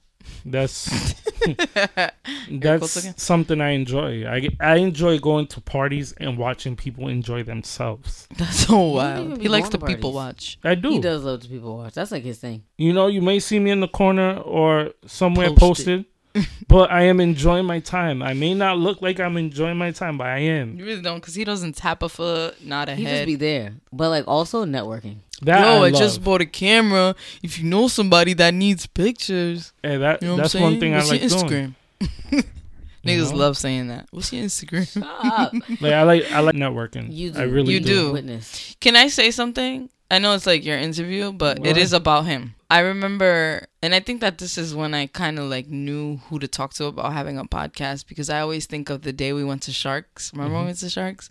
that's that's something I enjoy. I I enjoy going to parties and watching people enjoy themselves. That's so wild. He likes to going people watch. I do. He does love to people watch. That's like his thing. You know, you may see me in the corner or somewhere Posted. posted, but I am enjoying my time. I may not look like I'm enjoying my time, but I am. You really don't, because he doesn't tap a foot, not a He just be there, but like also networking. That Yo, I, I, just bought a camera. If you know somebody that needs pictures, Hey, that you know that's what I'm saying? one thing What's I like your doing. Instagram? You Niggas know? love saying that. What's your Instagram? Stop. Like I like I like networking. You do. I really You do. do. Witness. Can I say something? I know it's like your interview, but it What? is about him. I remember, and I think that this is when I kind of like knew who to talk to about having a podcast because I always think of the day we went to Sharks. Remember when we went to Sharks?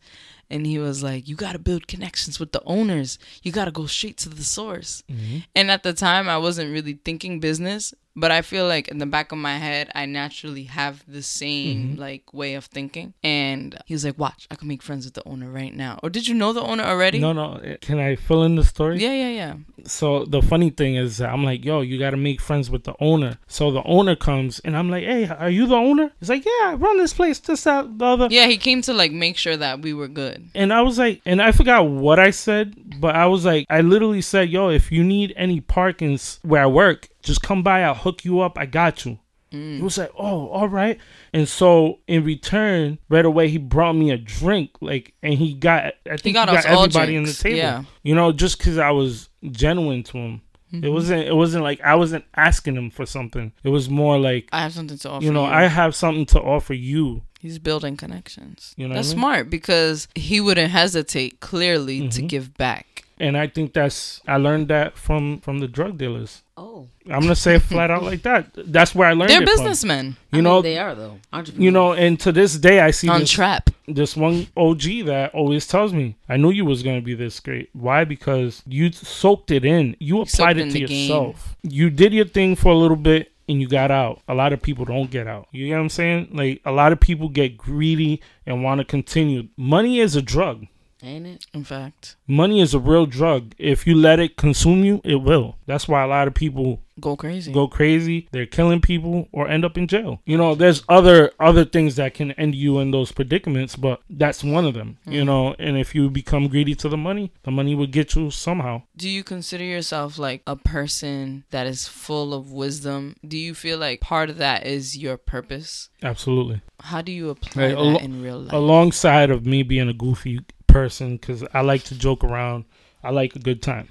And he was like, You got to build connections with the owners. You got to go straight to the source. Mhm. And at the time, I wasn't really thinking business, But I feel like in the back of my head, I naturally have the same Mhm. like way of thinking. And he was like, "Watch, I can make friends with the owner right now." Or did you know the owner already? No, no. Can I fill in the story? Yeah, yeah, yeah. So the funny thing is, I'm like, yo, you got to make friends with the owner. So the owner comes, and I'm like, hey, are you the owner? He's like, yeah, I run this place, this, that, the other. Yeah, he came to like make sure that we were good. And I was like, and I forgot what I said, but I was like, I literally said, yo, if you need any parkings where I work, just come by. I'll hook you up. I got you. He was like, oh, all right. And so in return, right away, he brought me a drink. Like, and he got, I think he got got, everybody in the table. yeah. You know, just because I was genuine to him. Mm-hmm. It wasn't. It wasn't like I wasn't asking him for something. It was more like, I have something to offer. you know, I have something to offer you. He's building connections. You know that's I mean? smart because he wouldn't hesitate clearly to Mhm. give back. And I think that's I learned that from from the drug dealers. Oh, I'm gonna say it flat out like that. That's where I learned They're it from. businessmen You I know, mean, they are though. Entrepreneurs. you know, and to this day, I see on this, trap. this one OG that always tells me, "I knew you was gonna be this great." Why? Because you soaked it in. You applied soaked it to the game. yourself. You did your thing for a little bit. And you got out. A lot of people don't get out. You get what I'm saying? Like a lot of people get greedy and want to continue. Money is a drug. Ain't it? In fact, Money is a real drug. If you let it consume you, it will. That's why a lot of people go crazy. go crazy. They're killing people or end up in jail. You know, there's other other things that can end you in those predicaments, but that's one of them. You Mhm. know, and if you become greedy to the money, the money will get you somehow. Do you consider yourself like a person that is full of wisdom? Do you feel like part of that is your purpose? Absolutely. How do you apply Right, that in real life? Alongside of me being a goofy person, because I like to joke around, I like a good time.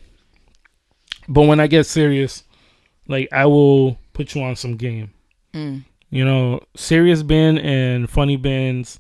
But when I get serious, like I will put you on some game. Mm. You know, serious Ben and funny Ben's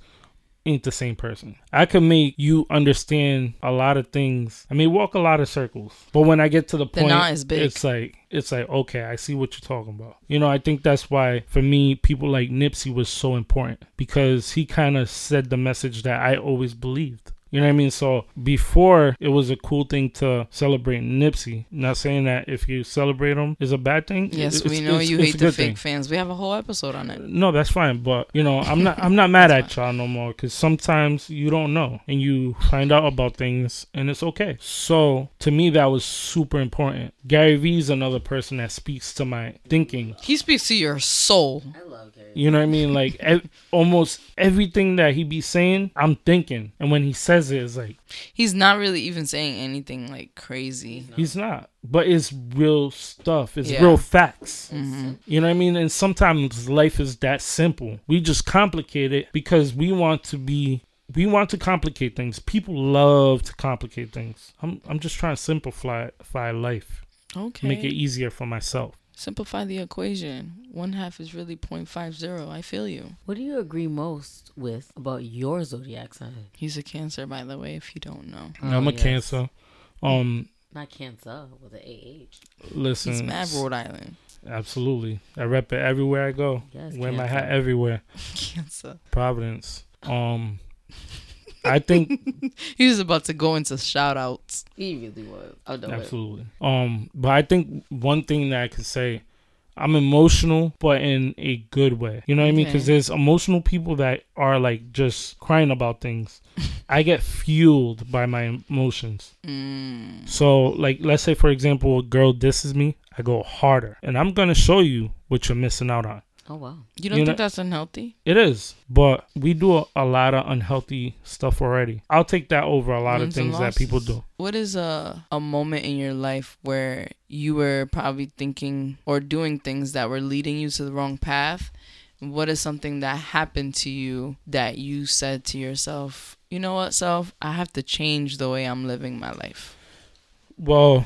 ain't the same person. I can make you understand a lot of things. I mean, walk a lot of circles. But when I get to the They're point, not as big. it's like it's like okay, I see what you're talking about. You know, I think that's why for me, people like Nipsey was so important because he kind of said the message that I always believed. You know what I mean? So before it was a cool thing to celebrate Nipsey. Not saying that if you celebrate him is a bad thing. Yes, It's- we know it's- you it's hate a the good fake thing. fans. We have a whole episode on it. No, that's fine, but you know, I'm not I'm not mad That's at y'all no more because sometimes you don't know and you find out about things and it's okay. So to me, that was super important. Gary Vee is another person that speaks to my thinking. He speaks to your soul. I love Gary. You know what I mean? Like ev- almost everything that he be saying, I'm thinking, and when he says it, it's like He's not really even saying anything like crazy. he's not, but it's real stuff. It's Yeah. real facts. hmm You know what I mean? And sometimes life is that simple. We just complicate it because we want to be we want to complicate things. People love to complicate things. I'm I'm just trying to simplify simplify life. Okay. Make it easier for myself. Simplify the equation. One half is really 0.50. I feel you. What do you agree most with about your zodiac sign? He's a cancer, by the way, if you don't know. I'm Oh, a yes. cancer. Um Not cancer with an AH. listen He's mad Rhode Island. absolutely. I rep it everywhere I go. Yes, Wear my hat everywhere. Cancer. Providence. Um I think He was about to go into shout outs. He really was. Oh, no, wait. Absolutely. Um, but I think one thing that I could say, I'm emotional, but in a good way. You know what I mean? Because there's emotional people that are like just crying about things. I get fueled by my emotions. Mm. So, like, let's say for example, a girl disses me, I go harder, and I'm gonna show you what you're missing out on. Oh, wow. You don't You think know- that's unhealthy? It is, but we do a, a lot of unhealthy stuff already. I'll take that over a lot Wins of things that people do. What is a a moment in your life where you were probably thinking or doing things that were leading you to the wrong path? What is something that happened to you that you said to yourself, you know what, self, I have to change the way I'm living my life? Well,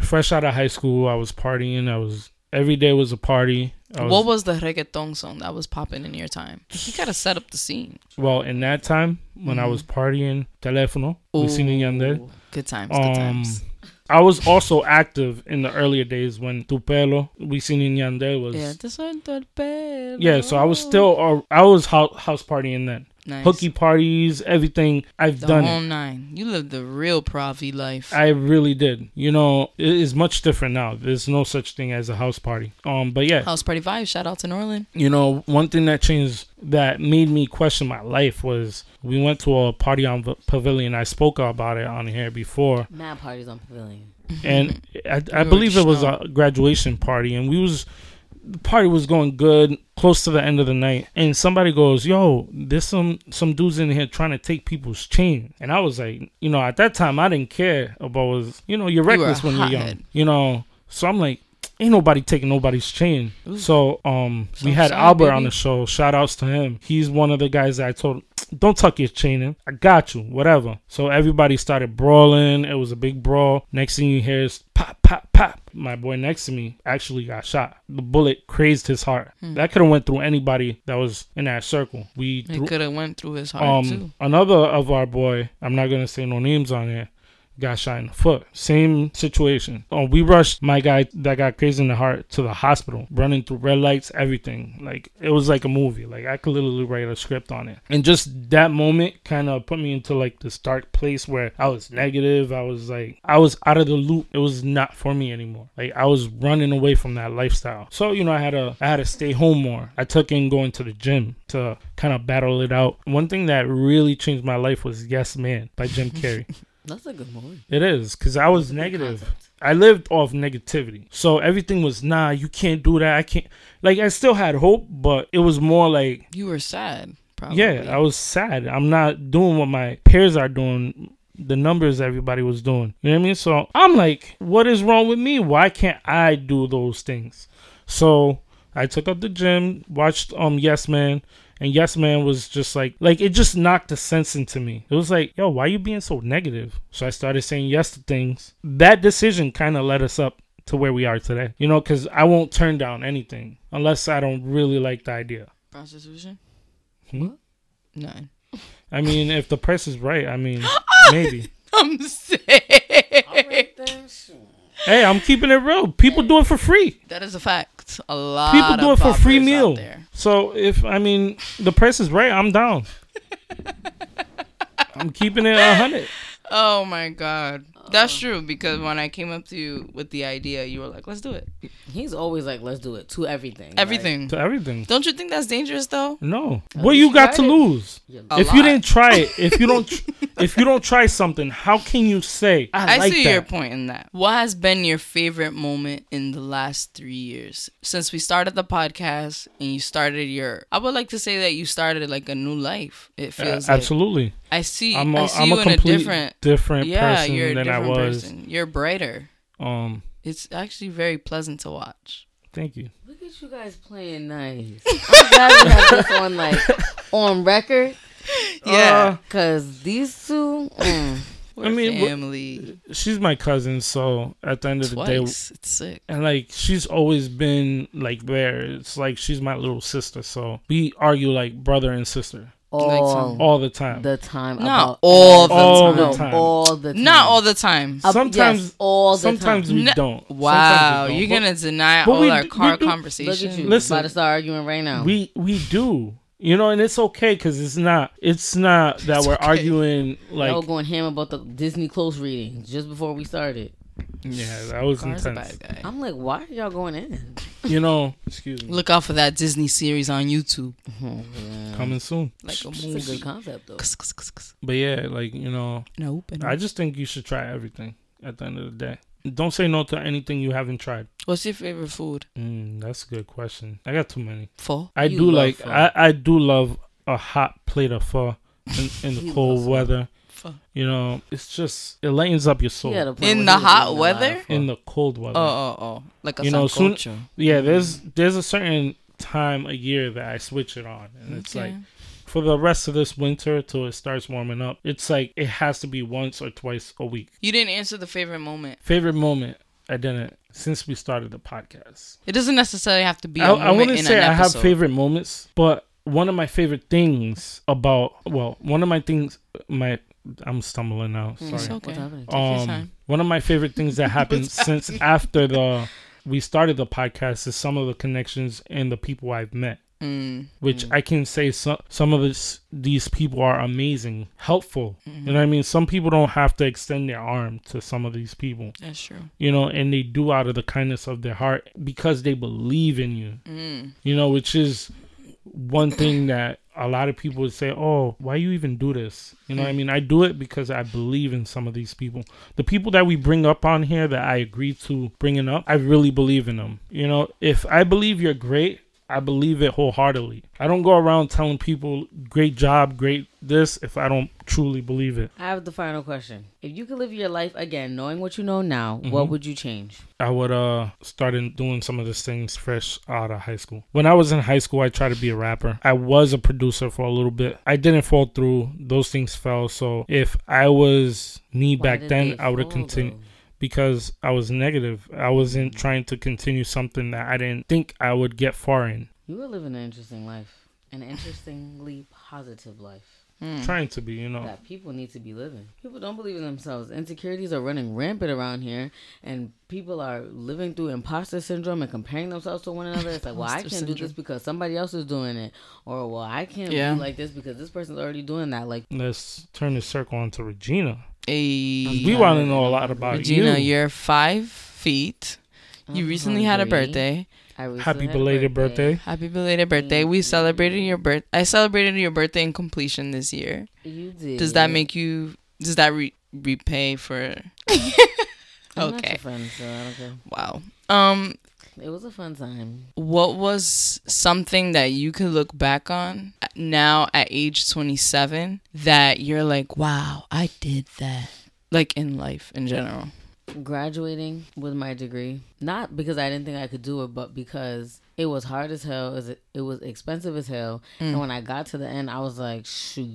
fresh out of high school, I was partying. I was every day was a party. I was, what was the reggaeton song that was popping in your time? You gotta set up the scene. well in that time when I Mhm. was partying, telefono, Wisin y Yandel. Good times, good Um, times. I was also active in the earlier days when Tu Pelo, Wisin y Yandel was. Yeah, el pelo. Yeah, so I was still, uh, I was house, house partying then. Nice. hooky parties, everything. I've the done whole it. nine. You lived the real profi life. I really did. You know, it is much different now. There's no such thing as a house party. Um, but yeah, House party vibes. Shout out to Norland. you know, one thing that changed that made me question my life was we went to a party on V- Pavilion. I spoke about it on here before, Mad parties on Pavilion. and I, I believe it was a graduation party, and we was the party was going good, close to the end of the night, and somebody goes, "Yo, there's some some dudes in here trying to take people's chain," and I was like, you know, at that time I didn't care about was, you know, you're You reckless when you're young, you know, so I'm like. Ain't nobody taking nobody's chain. Ooh. So um we had Southside, Albert on the show. Shout outs to him. He's one of the guys that I told don't tuck your chain in. I got you, whatever. So everybody started brawling. It was a big brawl. Next thing you hear is pop, pop, pop. My boy next to me actually got shot. The bullet crazed his heart. Hmm. That could have went through anybody that was in that circle. We It could have went through his heart too. um another of our boy. I'm not gonna say no names on here. Got shot in the foot. Same situation. Oh, we rushed my guy that got crazy in the heart to the hospital, running through red lights, everything. Like it was like a movie. Like I could literally write a script on it. And just that moment kind of put me into like this dark place where I was negative. I was like I was out of the loop. It was not for me anymore. Like I was running away from that lifestyle. So you know I had to I had to stay home more. I took in going to the gym to kind of battle it out. One thing that really changed my life was Yes Man by Jim Carrey. That's a good movie. It is because I was negative. concept. I lived off negativity, so everything was nah. You can't do that. I can't. Like I still had hope, but it was more like You were sad. Probably. yeah, I was sad. I'm not doing what my peers are doing. The numbers everybody was doing. You know what I mean? So I'm like, what is wrong with me? Why can't I do those things? So I took up the gym, watched um Yes Man, and Yes Man was just like like it just knocked the sense into me. It was like, yo, why you being so negative? So I started saying yes to things. That decision kind of led us up to where we are today. You know, because I won't turn down anything unless I don't really like the idea. Prostitution. Hmm? None. I mean, if the price is right, I mean, maybe. I'm sick. Hey, I'm keeping it real. People do it for free. That is a fact. A lot. People do it for free meal. So if I mean the price is right, I'm down. I'm keeping it a hundred. Oh my god. That's true because when I came up to you with the idea, you were like, "Let's do it." He's always like, let's do it to everything. like, Everything. To everything. Don't you think that's dangerous though? No. At What you you got to it. lose? yeah. A if you didn't try it, if you don't, if you don't try something, how can you say I, I like see that? your point in that. What has been your favorite moment in the last three years since we started the podcast and you started your? I would like to say that you started like a new life. It Uh, feels like absolutely. I see. I'm a, I see I'm you a in a complete different. different Yeah, person you're a than different I was. person. You're brighter. Um, It's actually very pleasant to watch. thank you. Look at you guys playing nice. I'm glad we have this on like on record Yeah, because these two. Mm, we're I mean, what- family. She's my cousin, so at the end of the day, Twice. It's sick. and like she's always been like there. It's like she's my little sister, so we argue like brother and sister all all the time. the time. Not all the All time. the no, all the time. Not all the time. Sometimes- yes, all the Sometimes time. we No- don't. Wow, Sometimes we you're don't. gonna deny all we our car we do- Look you. Listen. about to start arguing right now. We we do. You know, and it's okay because it's not. It's not that It's we're okay. arguing Y'all like. going ham about the Disney close reading just before we started. Yeah, that was Car's a intense. bad guy. I'm like, why are y'all going in? You know, excuse me. Look out for that Disney series on YouTube. Coming soon. Like a It's a good movie. concept though. But yeah, like you know, Nope. and I just think you should try everything. At the end of the day, don't say no to anything you haven't tried. What's your favorite food? Mm, that's a good question. I got too many. Pho. I You do like. pho. I I do love a hot plate of pho in, in the cold loves pho. weather. Pho. You know, it's just it lightens up your soul. He had In the hot eating a lot weather? of in the cold weather. Oh, oh, oh. Like a You know, soon- Yeah, mm-hmm. there's there's a certain time a year that I switch it on, and it's like for the rest of this winter till it starts warming up, it's like it has to be once or twice a week. You didn't answer the favorite moment. Favorite moment? I didn't since we started the podcast. It doesn't necessarily have to be. I a I wouldn't in say an I have favorite moments, but one of my favorite things about well, one of my things my I'm stumbling now. Hmm, Sorry. It's okay. What's happening? Take your Um, one of my favorite things that happened since after the we started the podcast is some of the connections and the people I've met. Mm. which I can say some some of this these people are amazing, helpful. Mhm. You know what I mean? Some people don't have to extend their arm to some of these people. That's true. You know, and they do out of the kindness of their heart because they believe in you. Mm. You know, which is one thing that a lot of people would say, "Oh, why you even do this?" You know what I mean? I do it because I believe in some of these people. The people that we bring up on here that I agree to bringing up, I really believe in them. You know, if I believe you're great, I believe it wholeheartedly. I don't go around telling people great job, great this if I don't truly believe it. I have the final question. If you could live your life again, knowing what you know now, what Mhm. would you change? I would uh started doing some of these things fresh out of high school. When I was in high school, I tried to be a rapper. I was a producer for a little bit. I didn't fall through. Those things fell. So if I was me Why back then, I would have continued though? Because I was negative. I wasn't trying to continue something that I didn't think I would get far in. You were living an interesting life, an interestingly positive life Mm. Trying to be, you know. that people need to be living. People don't believe in themselves. Insecurities are running rampant around here, and people are living through imposter syndrome and comparing themselves to one another. It's like, well, I can't do this because somebody else is doing it, or well, I can't Yeah. be like this because this person's already doing that. Like, Let's turn the circle onto Regina. Hey, We want to know a lot about Regina, you. you're five feet. You I'm recently had a birthday. I recently Happy belated birthday. Happy belated birthday. We Thank celebrated your birth. I celebrated your birthday in completion this year. You did. Does that make you? Does that re- repay for? I'm not okay. your friend, so I don't care. Wow. Um, It was a fun time. what was something that you could look back on now at age 27 that you're like, wow, I did that, like in life in general? graduating with my degree. Not because i didn't think i could do it but because it was hard as hell. It was, expensive as hell. And mm. when i got to the end i was like shoot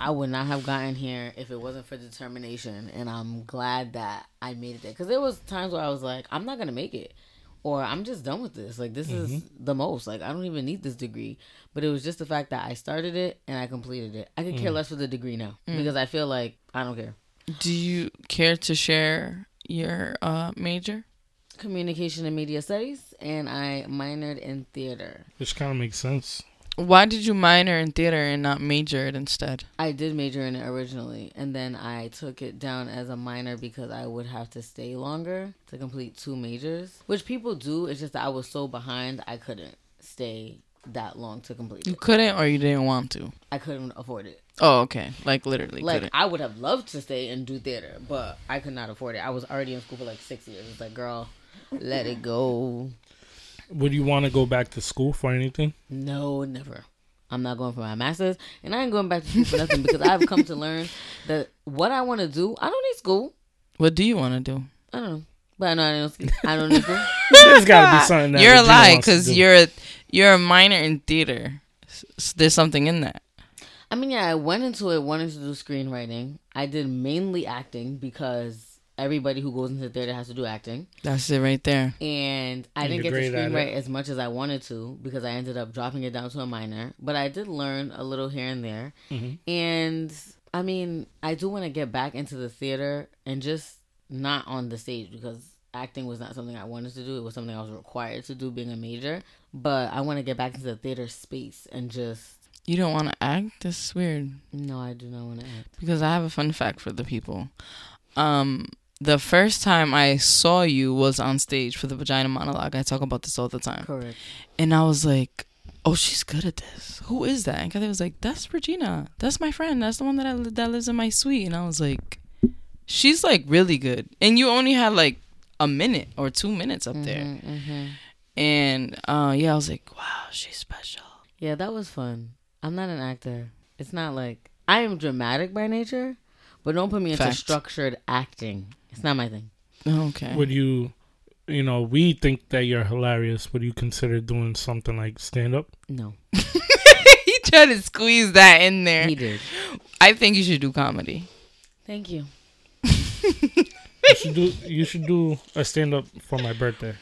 i would not have gotten here if it wasn't for determination and i'm glad that i made it there. Because there was times where i was like i'm not gonna make it or i'm just done with this. Like this is mm-hmm. the most. Like i don't even need this degree. But it was just the fact that i started it and i completed it. I could care mm. less for the degree now mm. because i feel like i don't care. Do you care to share your uh, major? communication and media studies and I minored in theater. Which kind of makes sense. Why did you minor in theater and not major it instead? I did major in it originally and then I took it down as a minor because I would have to stay longer to complete two majors, which people do. It's just that I was so behind I couldn't stay that long to complete You it. couldn't or you didn't want to? I couldn't afford it. Oh, okay. Like literally Like couldn't. I would have loved to stay and do theater, but I could not afford it. I was already in school for like 6 years. It's like, girl, let it go. Would you want to go back to school for anything? No, never. I'm not going for my master's, and I ain't going back to school for nothing because I've come to learn that what I want to do, I don't need school. What do you want to do? I don't know, but I know I don't. Need, I don't need school. There's got to be something that You're a lie because you're a, you're a minor in theater. S- there's something in that. I mean, yeah, I went into it wanting to do screenwriting. I did mainly acting because everybody who goes into theater has to do acting, That's it right there. and I And didn't you're get to great at screenwrite as much as I wanted to because I ended up dropping it down to a minor. But I did learn a little here and there. Mhm. And I mean, I do want to get back into the theater and just not on the stage because acting was not something I wanted to do. It was something I was required to do being a major. But I want to get back into the theater space and just. You don't want to act? That's weird. No, I do not want to act. Because I have a fun fact for the people. Um, the first time I saw you was on stage for the vagina monologue. I talk about this all the time. Correct. And I was like, oh, she's good at this. Who is that? And Kathy was like, that's Regina. That's my friend. That's the one that I that lives in my suite. And I was like, she's like really good. And you only had like a minute or two minutes up there. hmm And uh, yeah, I was like, wow, she's special. Yeah, that was fun. I'm not an actor. It's not like I am dramatic by nature, but don't put me into Fact. structured acting. It's not my thing. Okay. Would you, you know, we think that you're hilarious. Would you consider doing something like stand up? No, he tried to squeeze that in there. he did. I think you should do comedy. Thank you. You should do. You should do a stand up for my birthday.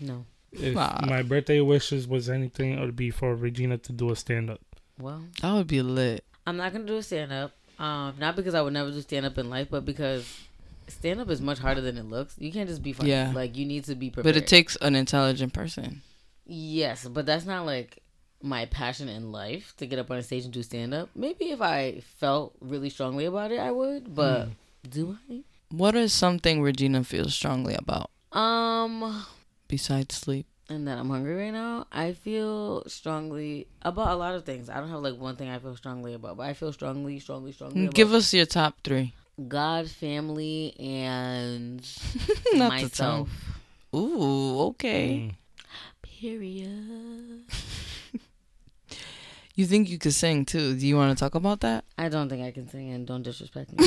No. If Wow. my birthday wishes was anything, it would be for Regina to do a stand up. Well, That would be lit. I'm not gonna do a stand up. Um, not because I would never do stand up in life, but because stand up is much harder than it looks. You can't just be funny. Yeah. Like you need to be prepared. But it takes an intelligent person. Yes, but that's not like my passion in life to get up on a stage and do stand up. Maybe if I felt really strongly about it, I would. But do I? What is something Regina feels strongly about Um, besides sleep? and that I'm hungry right now. I feel strongly about a lot of things. I don't have like one thing I feel strongly about, but I feel strongly, strongly, strongly. About Give us your top three. God, family, and Not myself. Ooh, okay. Mm. Period. You think you could sing too? Do you want to talk about that? I don't think I can sing, and don't disrespect me.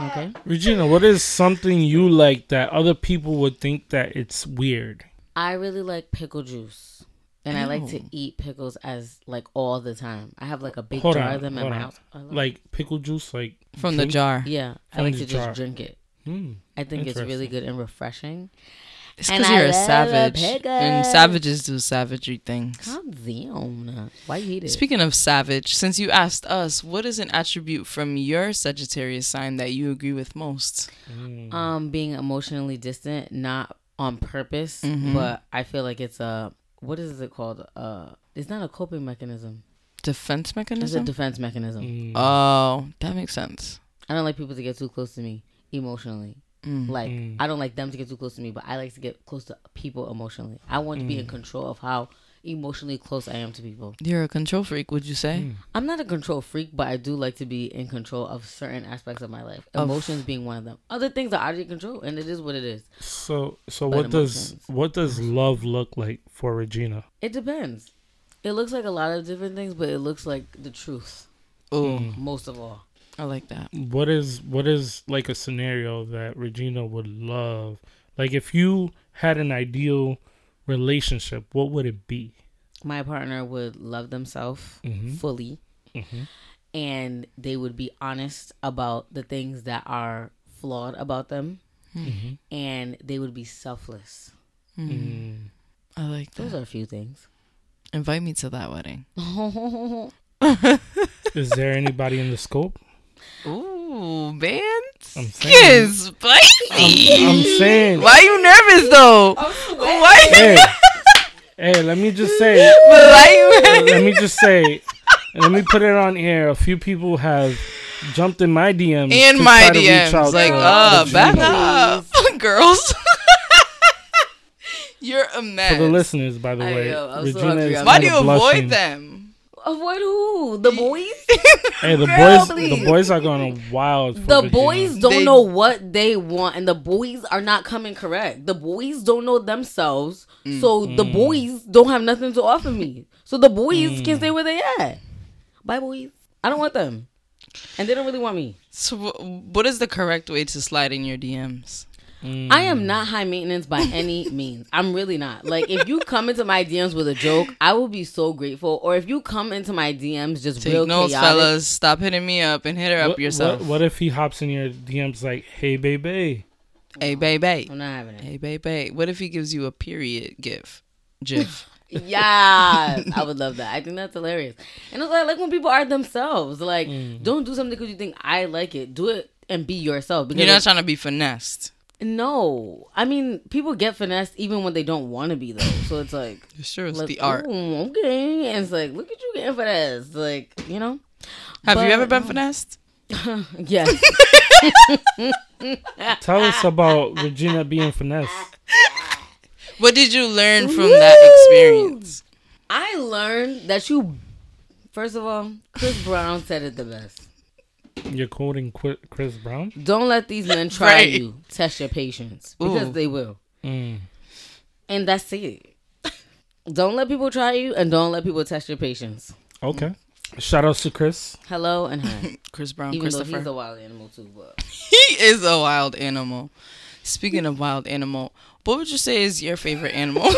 okay. Regina, what is something you like that other people would think that it's weird? I really like pickle juice. And I like to eat pickles as like all the time. I have like a big Hold jar on, of them in my on. house. Love Like pickle juice, like From the jar. Yeah, I like to jar. just drink it. Hmm. I think it's really good and refreshing. It's because you're a love a savage. And savages do savagery things. Calm down. Why you hate it? Speaking of savage, since you asked us, what is an attribute from your Sagittarius sign that you agree with most? Mm. um, being emotionally distant, not on purpose, Mhm. but I feel like it's a what is it called? Uh, it's not a coping mechanism. Defense mechanism. It's a defense mechanism. Mm. oh, that makes sense. I don't like people to get too close to me emotionally. Mm. Like Mm. I don't like them to get too close to me, but I like to get close to people emotionally. I want to be Mm. in control of how emotionally close I am to people. You're a control freak, would you say? Mm. I'm not a control freak, but I do like to be in control of certain aspects of my life. Of- Emotions being one of them. Other things are out of your control, and it is what it is. So, so But what does what does love look like for Regina? It depends. It looks like a lot of different things, but it looks like the truth Oh, Mm. most of all. I like that. What is what is like a scenario that Regina would love? Like if you had an ideal relationship, what would it be? My partner would love themselves Mm-hmm. fully, Mm-hmm. and they would be honest about the things that are flawed about them, Mm-hmm. and they would be selfless. Mm. Mm. I like Those are a few things. Invite me to that wedding. Is there anybody in the scope? Ooh, man. I'm saying. Kiss, I'm, spicy. I'm saying. Why you nervous though? Why? Hey, hey, let me just say. Why you? let me just say. Let me put it on air. A few people have jumped in my DMs In to my try to reach DMs, out like, to uh, Regina. back up, girls. You're a mess. For the listeners, by the I way, know, I'm so Regina hungry. is Why kind do you of blushing. avoid them? Avoid who? The boys? Hey, the Girl, boys, please. the boys are going wild. For The Regina. boys don't They- know what they want, and the boys are not coming correct. The boys don't know themselves, so the Mm. boys don't have nothing to offer me. So the boys Mm. can stay where they at. Bye, boys. I don't want them, and they don't really want me. So, wh- what is the correct way to slide in your DMs? Mm. I am not high maintenance by any means. I'm really not. Like if you come into my DMs with a joke, I will be so grateful. Or if you come into my DMs just Take real notes, chaotic, fellas. Stop hitting me up and hit her up yourself. What, what if he hops in your DMs like, "Hey, baby"? Hey, baby. I'm not having it. Hey, baby. What if he gives you a period gif? GIF. yeah, I would love that. I think that's hilarious. And also, I like when people are themselves. Like, Mm. don't do something because you think I like it. Do it and be yourself. Because You're not if- trying to be finessed. No, I mean, people get finessed even when they don't want to be though. So it's like, It's true. It's like, the art. Okay, and it's like, look at you getting finessed. Like, you know, Have you ever been finessed? yes. Tell us about Regina being finessed. What did you learn from that experience? I learned that you, first of all, Chris Brown said it the best. You're quoting Qu- Chris Brown. Don't let these men try Right. you. Test your patience because Ooh. they will. Mm. And that's it. don't let people try you, and don't let people test your patience. Okay. Shout outs to Chris. Hello and hi. Chris Brown, Even though Christopher. he's a wild animal too, but he is a wild animal. Speaking of wild animal, what would you say is your favorite animal?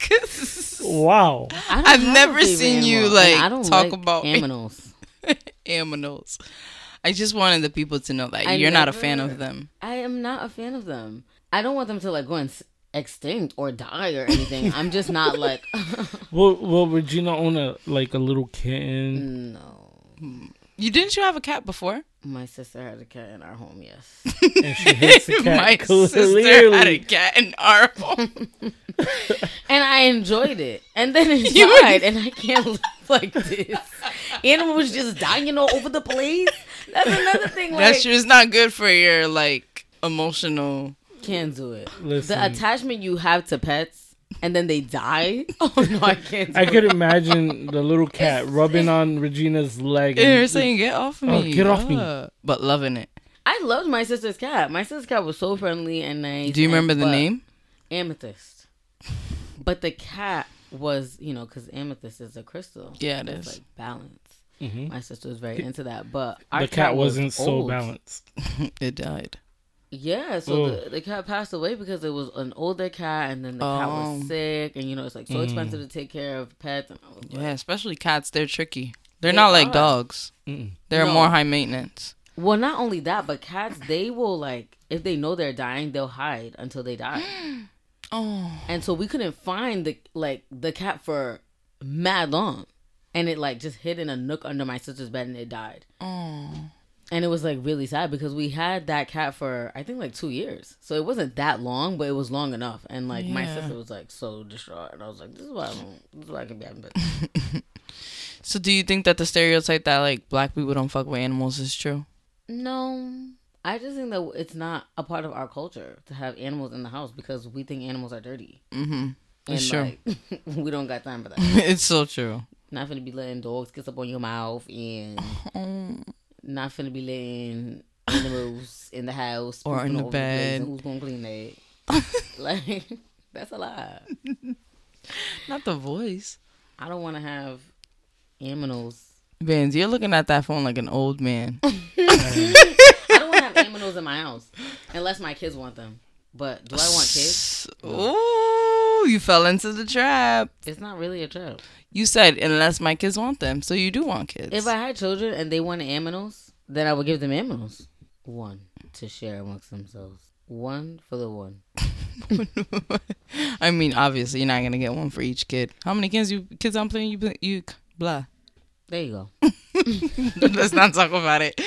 'Cause Wow. I don't I've never favorite seen you, like, I don't talk like about- animals. Animals. I just wanted the people to know that I you're not a fan of them. I am not a fan of them. I don't want them to like go and extinct or die or anything. I'm just not like well, Will Regina own a like a little kitten? no. You didn't you have a cat before? My sister had a cat in our home. Yes. And she hits the cat My sister had a cat in our home. and I enjoyed it. And then it You- died, and I can't live like this. Animal was just dying all over the place. That's another thing. Like, That's just not good for your like emotional. can't do it. Listen. The attachment you have to pets, and then they die. Oh no, I can't. Do I could imagine the little cat rubbing on Regina's leg. And you're saying, "Get off Oh, me! get off me. But loving it. I loved my sister's cat. My sister's cat was so friendly and nice. Do you and- remember the name? Amethyst. But the cat was, you know, because amethyst is a crystal. Yeah, It's like balance. Mhm. My sister was very into that, but our the cat was wasn't so balanced. It died. Yeah, so Oh. the, the cat passed away because it was an older cat, and then the cat Oh. was sick, and you know it's like so Mm. expensive to take care of pets. And like, Yeah, especially cats. They're tricky. They're They not like are. dogs. Mm-mm. They're No. more high maintenance. Well, not only that, but cats they will like if they know they're dying, they'll hide until they die. Oh, and so we couldn't find the like the cat for mad long, and it like just hid in a nook under my sister's bed and it died. oh. And it was like really sad because we had that cat for I think like two years, so it wasn't that long, but it was long enough. And like my sister was like so distraught, and I was like, "This is why I don't. This is why I can be having pets." So do you think that the stereotype that like black people don't fuck with animals is true? No, I just think that it's not a part of our culture to have animals in the house because we think animals are dirty. Mm-hmm. And It's true. like, we don't got time for that. it's so true. not gonna be letting dogs kiss up on your mouth and not gonna be letting animals in the house Or in the all over place, bed. and who's gonna clean that? like that's a lot. Not the voice. I don't want to have animals. Vans, you're looking at that phone like an old man. I don't want to have animals in my house unless my kids want them. But do I want kids? Ooh, you fell into the trap. It's not really a trap. You said unless my kids want them, so you do want kids. If I had children and they wanted aminos, then I would give them aminos. One to share amongst themselves. One for the one. I mean, obviously, you're not gonna get one for each kid. How many kids you kids I'm playing? You you blah. There you go. Let's not talk about it.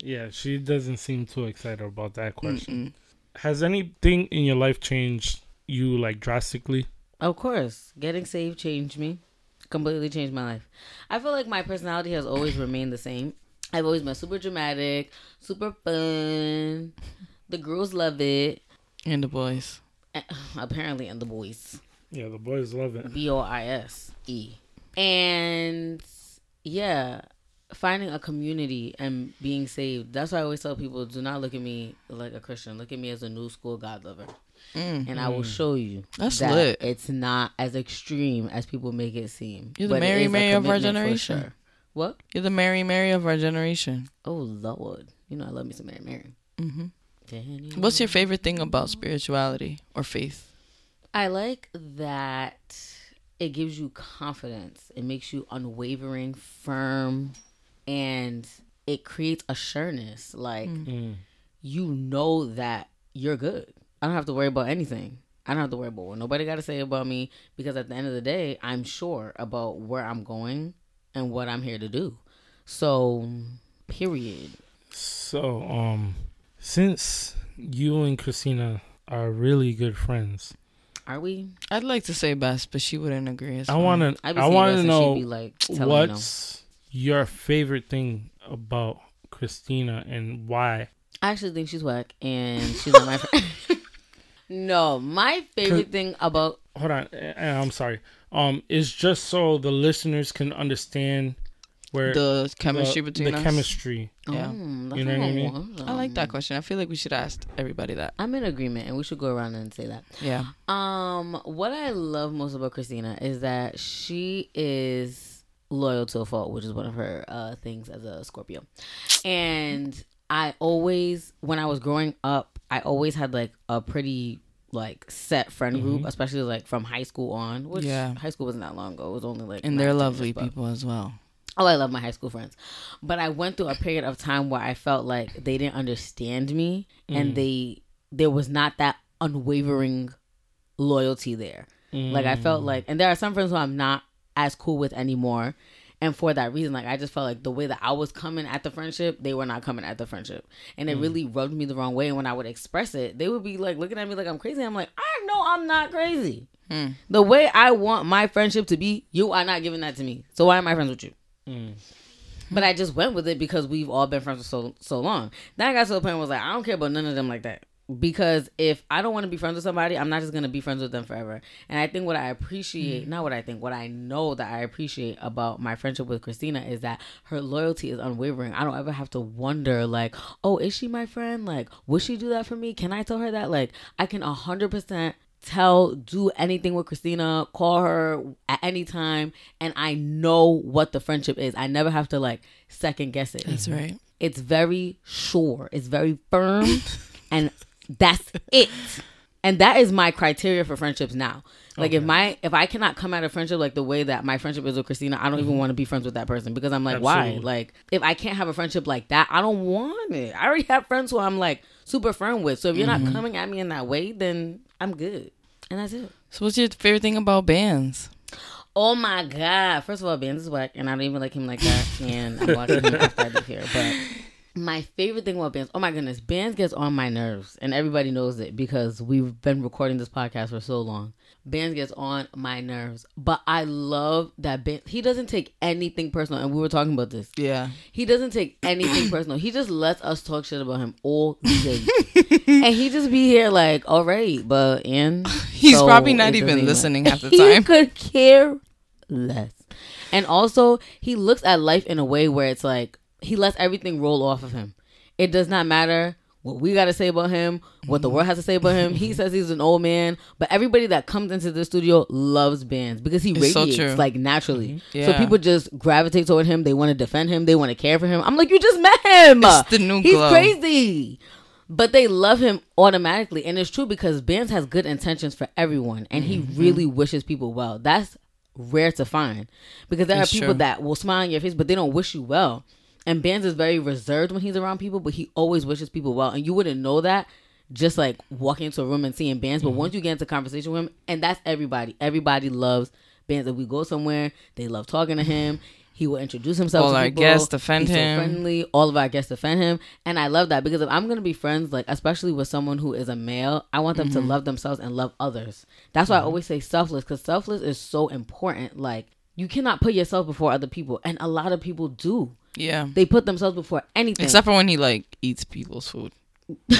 Yeah, she doesn't seem too excited about that question. Mm-mm. Has anything in your life changed you like drastically? Of course, getting saved changed me. Completely changed my life. I feel like my personality has always remained the same. I've always been super dramatic, super fun. The girls love it. And the boys. Apparently, and the boys. Yeah, the boys love it. B O I S E. And yeah, finding a community and being saved. That's why I always tell people do not look at me like a Christian. Look at me as a new school God lover. Mm. And I will show you That's that lit. it's not as extreme as people make it seem. You're the But Mary Mary of our generation. sure. What? You're the Mary Mary of our generation. Oh Lord. You know I love me some Mary Mary. hmm Daniel. What's your favorite thing about spirituality or faith? I like that it gives you confidence. It makes you unwavering, firm, and it creates a sureness. Like Mm. you know that you're good. I don't have to worry about anything. I don't have to worry about what nobody got to say about me because at the end of the day, I'm sure about where I'm going and what I'm here to do. So, period. So, um, since you and Cristina are really good friends, Are we? I'd like to say best, but she wouldn't agree. It's I fine. want to I be want to know she'd be like, telling no. what's your favorite thing about Cristina and why. I actually think she's whack, and she's not my friend. no, my favorite thing about Hold on, eh, eh, I'm sorry. Um, it's just so the listeners can understand where the chemistry the, between the us. chemistry. Yeah. Mm, You know what I mean? want. I like that question. I feel like we should ask everybody that. I'm in agreement, and we should go around and say that. Yeah. Um, what I love most about Cristina is that she is loyal to a fault, which is one of her uh, things as a Scorpio. And I always, when I was growing up, I always had like a pretty like set friend group, mm-hmm. especially like from high school on. Which Yeah. high school wasn't that long ago. It was only like And they're 10 years, lovely people as well. Oh, I love my high school friends. But I went through a period of time where I felt like they didn't understand me and mm. they there was not that unwavering loyalty there. Like I felt mm. like and there are some friends who I'm not as cool with anymore. And for that reason, like I just felt like the way that I was coming at the friendship, they were not coming at the friendship. And it mm. really rubbed me the wrong way. And when I would express it, they would be like looking at me like I'm crazy. I'm like, I know I'm not crazy. Mm. The way I want my friendship to be, you are not giving that to me. So why am I friends with you? Mm. But I just went with it because we've all been friends for so so long. Then I got to the point where I was like, I don't care about none of them like that. Because if I don't want to be friends with somebody, I'm not just gonna be friends with them forever. And I think what I appreciate, mm. not what I think, what I know that I appreciate about my friendship with Cristina is that her loyalty is unwavering. I don't ever have to wonder like, oh, is she my friend? Like, would she do that for me? Can I tell her that? Like, I can hundred percent tell, do anything with Cristina, call her at any time, and I know what the friendship is. I never have to like second guess it. That's right. It's very sure. It's very firm, and that's it. And that is my criteria for friendships now. Like if my if I cannot come out of friendship like the way that my friendship is with Cristina, I don't even mm-hmm. want to be friends with that person because I'm like, why? Like if I can't have a friendship like that, I don't want it. I already have friends who I'm like super firm with. So if you're not mm-hmm. coming at me in that way, then I'm good. And that's it. So, what's your favorite thing about bands? Oh my god! First of all, Bands is whack, and I don't even like him like that. And I'm watching him after I leave here. But my favorite thing about Bands, oh my goodness, Bands gets on my nerves, and everybody knows it because we've been recording this podcast for so long. Bands gets on my nerves, but I love that Bands. He doesn't take anything personal, and we were talking about this. Yeah. He doesn't take anything personal. He just lets us talk shit about him all day, and he just be here like, all right, but and He's so probably not even listening half the time. he could care less. And also, he looks at life in a way where it's like he lets everything roll off of him. It does not matter what we got to say about him, what the world has to say about him. He says he's an old man, but everybody that comes into the studio loves bands because he It's so radiates true. Mm-hmm. like naturally. So people just gravitate toward him. They want to defend him. They want to care for him. I'm like, you just met him. It's the new He's glow. crazy. But they love him automatically. And it's true because Bands has good intentions for everyone. And he Mm-hmm. really wishes people well. That's rare to find. Because there It's are people true. that will smile in your face, but they don't wish you well. And Bands is very reserved when he's around people, but he always wishes people well. And you wouldn't know that just like walking into a room and seeing Bands. But Mm-hmm. once you get into conversation with him, and that's everybody. Everybody loves Bands. If we go somewhere, they love talking to him. He will introduce himself All to our people. guests defend He's so him. friendly. All of our guests defend him, and I love that because if I'm gonna be friends, like especially with someone who is a male, I want them Mm-hmm. to love themselves and love others. That's why I always say selfless because selfless is so important. Like you cannot put yourself before other people, and a lot of people do. Yeah. They put themselves before anything. Except for when he like eats people's food.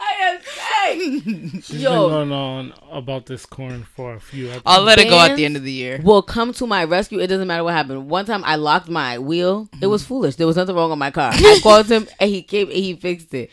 I am saying, She's Yo. been going on about this corn for a few episodes. I'll let it go at the end of the year. will come to my rescue. It doesn't matter what happened. One time I locked my wheel. It was foolish. There was nothing wrong with my car. I called him and he came and he fixed it.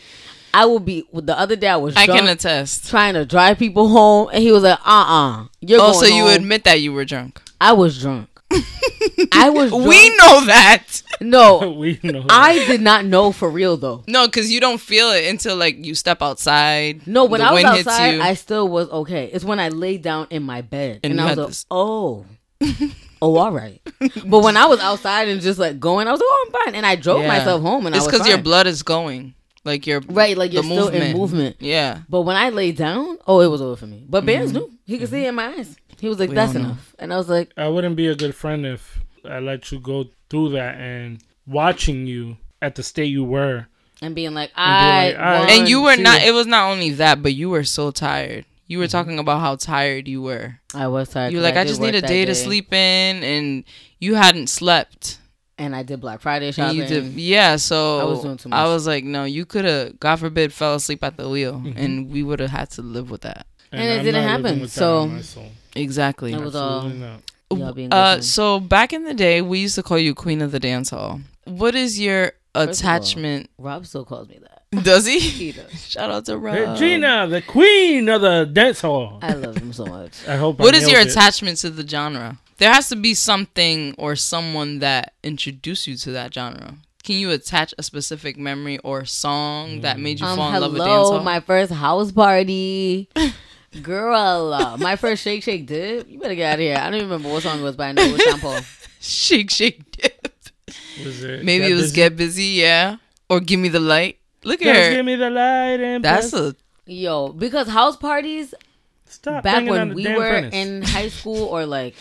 I will be. The other day I was I drunk, can attest. trying to drive people home, and he was like, "Uh, uh-uh, you're going." Oh, going so you home." admit that you were drunk? I was drunk. I was. Drunk. We know that. no. we know. I did not know for real though. No, because you don't feel it until like you step outside. No, when the I was wind hits outside, you. I still was okay. It's when I laid down in my bed And and, I was like, this- oh, oh, all right. But when I was outside and just like going, I was like, oh, I'm fine, and I drove Yeah. myself home, and it's I was because your blood is going, like your right, like the you're still in movement. Yeah, But when I laid down, oh, it was over for me. But Bands knew. He could see it in my eyes. He was like, We that's all know. enough. And I was like, I wouldn't be a good friend if I let you go through that and watching you at the state you were. and being like, be I. like, "I- and you were see not. It was not only that, but you were so tired. You Mm-hmm. were talking about how tired you were. I was tired. You were 'cause like, I, did just need a that day to sleep in, and you hadn't slept. And I did Black Friday And shopping. you did, yeah. So I was doing too much. I was like, no, you could have, God forbid, fell asleep at the wheel, Mm-hmm. and we would have had to live with that. And it I'm didn't not happen, with so- on. Exactly. It was all- Absolutely. Y'all Uh, so back in the day, we used to call you Queen of the Dance Hall. What is your of all- attachment? Rob still calls me that. Does he? He does. Shout out to Rob. Regina, the queen of the dance hall. I love him so much. I hope. What I is your it. attachment to the genre? There has to be something or someone that introduced you to that genre. Can you attach a specific memory or song that made you Um, fall in love with dance hello, my first house party. Girl, uh, my first Shake Shake dip. You better get out of here. I don't even remember what song it was, but I know it was Sean Paul. shake, shake, dip. Was it Maybe it was Busy? Get Busy, yeah. Or Give Me the Light. Look at Just her. give me the light and That's press- a Yo, because house parties, Stop back when we were furnace. in high school or like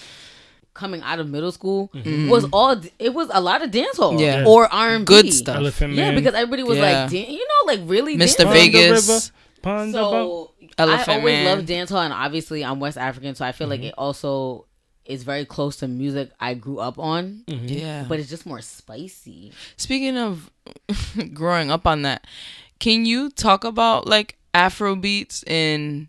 coming out of middle school Mm-hmm. was all it was a lot of dancehall Yeah. or R&B. Good stuff. Elephant Yeah, Man, because everybody was Yeah. like, dan- you know, like really Mr. dancing. Pon Vegas. river, pon the boat. So Elephant I always Man. loved dancehall, and obviously I'm West African, so I feel like Mm-hmm. it also is very close to music I grew up on, Mm-hmm. Yeah. but it's just more spicy. Speaking of growing up on that, can you talk about like Afro beats and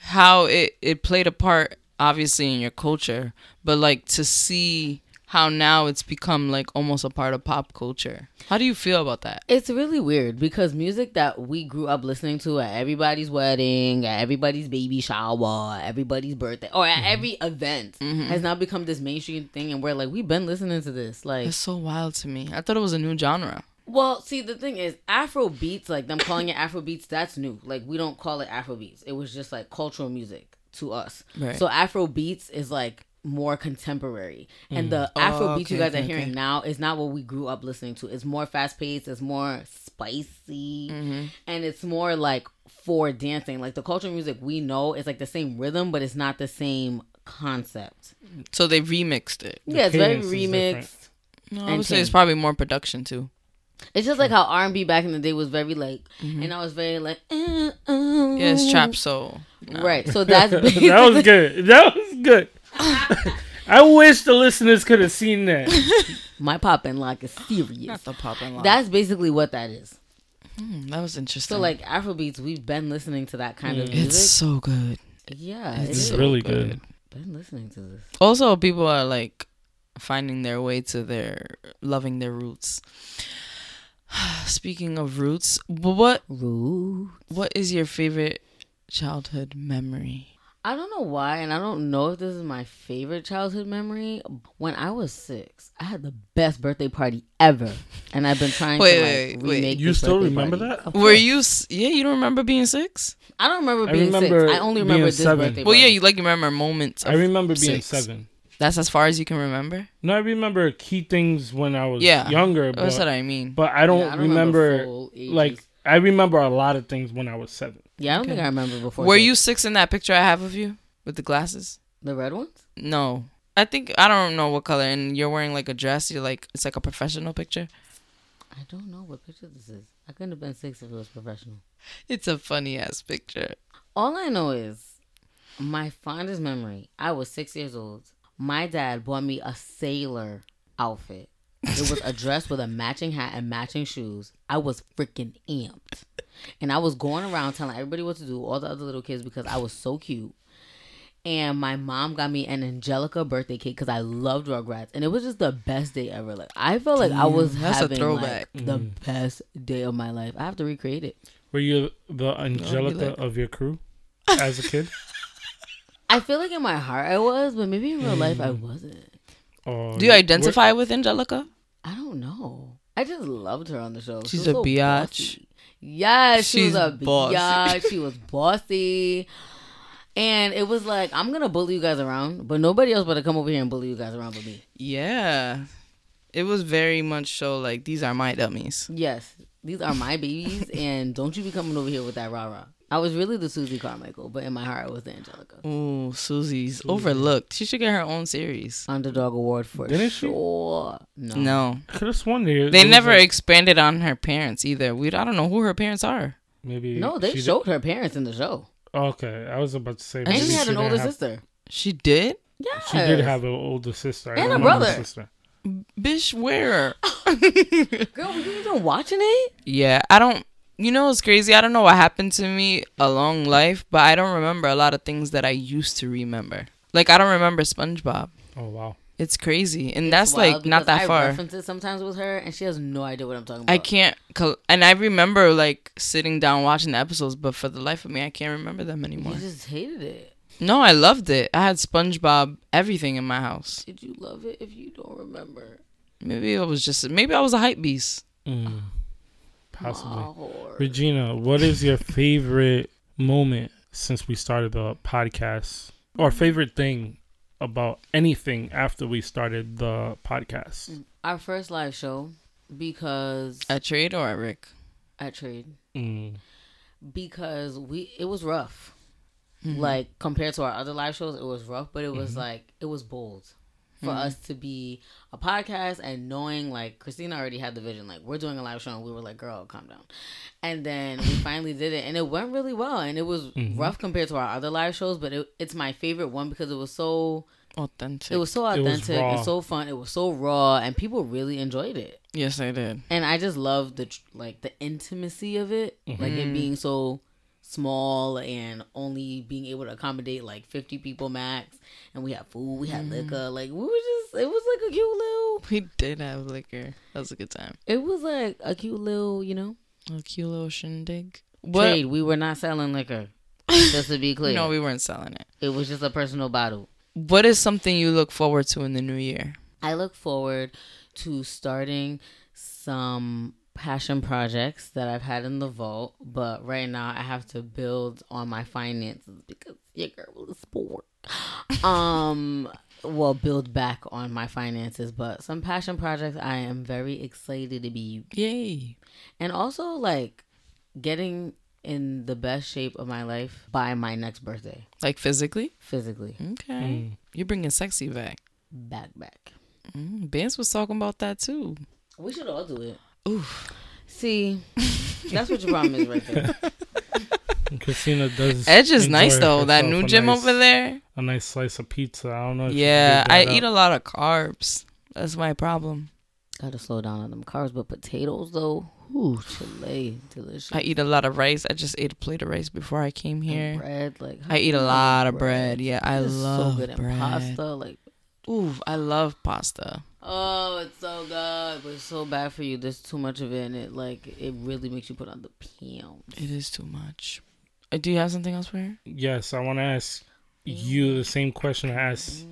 how it, it played a part obviously in your culture, but like to see how now it's become like almost a part of pop culture. How do you feel about that? It's really weird because music that we grew up listening to at everybody's wedding, at everybody's baby shower, everybody's birthday, or Mm-hmm. at every event has now become this mainstream thing, and we're like, we've been listening to this. Like, It's so wild to me. I thought it was a new genre. well, see, the thing is, Afro beats, like them calling it Afro beats, that's new. Like, we don't call it Afro beats. It was just like cultural music to us. Right. So Afro beats is like more contemporary, and the Afro beats you okay, guys are hearing okay. now is not what we grew up listening to. It's more fast paced. It's more spicy, Mm-hmm. and it's more like for dancing. Like the cultural music we know is like the same rhythm, but it's not the same concept. So they remixed it. yeah, it's very remixed. No, I And would say it's probably more production too. It's just like how R and B back in the day was very like, and I was very like, uh, uh, Yeah, it's trap soul. right. So that's that was good. That was good. I wish the listeners could have seen that. my pop and lock is serious. Not the pop and lock. That's basically what that is. Hmm, that was interesting. So like Afrobeats, we've been listening to that kind of Mm. it's so good. yeah, It's it's so really good. been listening to this. Also, people are like finding their way to their loving their roots. Speaking of roots, what Rude. what is your favorite childhood memory? I don't know why, and I don't know if this is my favorite childhood memory. When I was six, I had the best birthday party ever, and I've been trying Wait, to wait, like wait. remake. You still remember party. that? Of Were course. you? Yeah, you don't remember being six? I don't remember I being remember six. I only remember this seven. birthday. Well, yeah, you like you remember moments. I remember being six. seven. That's as far as you can remember. No, I remember key things when I was Yeah. younger, That's what but, I mean. but I don't, Yeah, I don't remember, full ages. like I remember a lot of things when I was seven. Yeah, I don't Okay. think I remember before. Were six. you six in that picture I have of you with the glasses? the red ones? No. I think I don't know what color, and you're wearing like a dress. You're like it's like a professional picture. I don't know what picture this is. I couldn't have been six if it was professional. It's a funny ass picture. All I know is my fondest memory. I was six years old. My dad bought me a sailor outfit. It was a dress with a matching hat and matching shoes. I was freaking amped. And I was going around telling everybody what to do, all the other little kids, because I was so cute. And my mom got me an Angelica birthday cake because I loved Rugrats, and it was just the best day ever. Like I felt like I was Damn, that's a having throwback. like the mm. best day of my life. I have to recreate it. Were you the Angelica like- of your crew as a kid? I feel like in my heart I was, but maybe in real life I mm. wasn't. Or Do you identify with Angelica? I don't know. I just loved her on the show. She's was a so biatch. bossy. Yes, she She's was a bossy. biatch. She was bossy. And it was like, I'm gonna bully you guys around, but nobody else better come over here and bully you guys around but me. Yeah. It was very much so like these are my dummies. Yes, these are my babies, and don't you be coming over here with that rah rah. I was really the Susie Carmichael, but in my heart I was the Angelica. Ooh, Susie's overlooked. She should get her own series. Underdog award for Didn't she? sure. No. No. Could have sworn they, They never expanded on her parents either. We I don't know who her parents are. maybe No, they she showed her parents in the show. Okay, I was about to say. And she had an older have- sister. She did? Yeah. She did have an older sister I And a brother. Sister. Bish, where? Girl, were you even watching it? Yeah, I don't. You know, it's crazy. I don't know what happened to me along life, but I don't remember a lot of things that I used to remember. Like I don't remember SpongeBob. Oh wow. It's crazy, and It's that's like not because that I far. reference it sometimes with her, and she has no idea what I'm talking about. I can't. And I remember like sitting down watching the episodes, but for the life of me, I can't remember them anymore. You just hated it. No, I loved it. I had SpongeBob everything in my house. Did you love it if you don't remember? Maybe it was just maybe I was a hype beast. Mm, possibly. My. Regina, what is your favorite moment since we started the podcast, or favorite thing about anything after we started the podcast? Our first live show because At trade or at Rick? at trade Mm. because we it was rough. Mm-hmm. Like compared to our other live shows, it was rough, but it was Mm-hmm. like it was bold for Mm-hmm. us to be a podcast and knowing like Cristina already had the vision, like we're doing a live show, and we were like, "Girl, calm down." And then we finally did it, and it went really well, and it was Mm-hmm. rough compared to our other live shows, but it, it's my favorite one because it was so Authentic. it was so was authentic raw. and so fun. It was so raw, and people really enjoyed it. yes, I did. And I just love the like the intimacy of it, like it being so small and only being able to accommodate like 50 people max and we had food we had mm. liquor like we were just it was like a cute little We did have liquor. That was a good time. it was like a cute little you know A cute little shindig. What? trade we were not selling liquor just to be clear No, we weren't selling it. it was just a personal bottle What is something you look forward to in the new year? I look forward to starting some passion projects that I've had in the vault, but right now I have to build on my finances because your girl is poor. um, well, build back on my finances, but some passion projects I am very excited to be, Yay. and also like getting in the best shape of my life by my next birthday, Like physically? physically, Okay. Mm. You're bringing sexy back. back back. Mm, Benz was talking about that too. We should all do it. Oof. See, that's what your problem is right there. And Cristina does. Edge is nice though. That new gym nice- over there. A nice slice of pizza. I don't know. If Yeah, I can eat a lot of carbs. That's my problem. Gotta slow down on them carbs, but potatoes though, ooh, Chile, delicious. I eat a lot of rice. I just ate a plate of rice before I came And here. bread, like I eat a lot good of bread. Yeah, I love so good bread. and pasta. Like, Ooh, I love pasta. oh, it's so good, but it's so bad for you. There's too much of it, and it like it really makes you put on the pounds. It is too much. Uh, Do you have something else for her? Yes, I want to ask you the same question I asked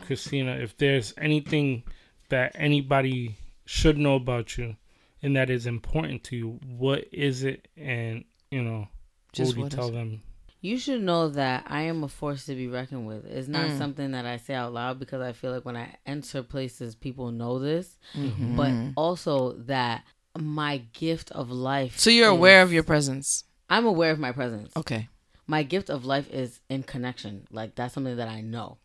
Cristina. If there's anything that anybody should know about you and that is important to you, what is it? And you know, Just what would you what is tell it? them? You should know that I am a force to be reckoned with. It's not Mm. something that I say out loud because I feel like when I enter places, people know this, Mm-hmm. but also that my gift of life. So you're aware of your presence. I'm aware of my presence. Okay. my gift of life is in connection. Like that's something that I know.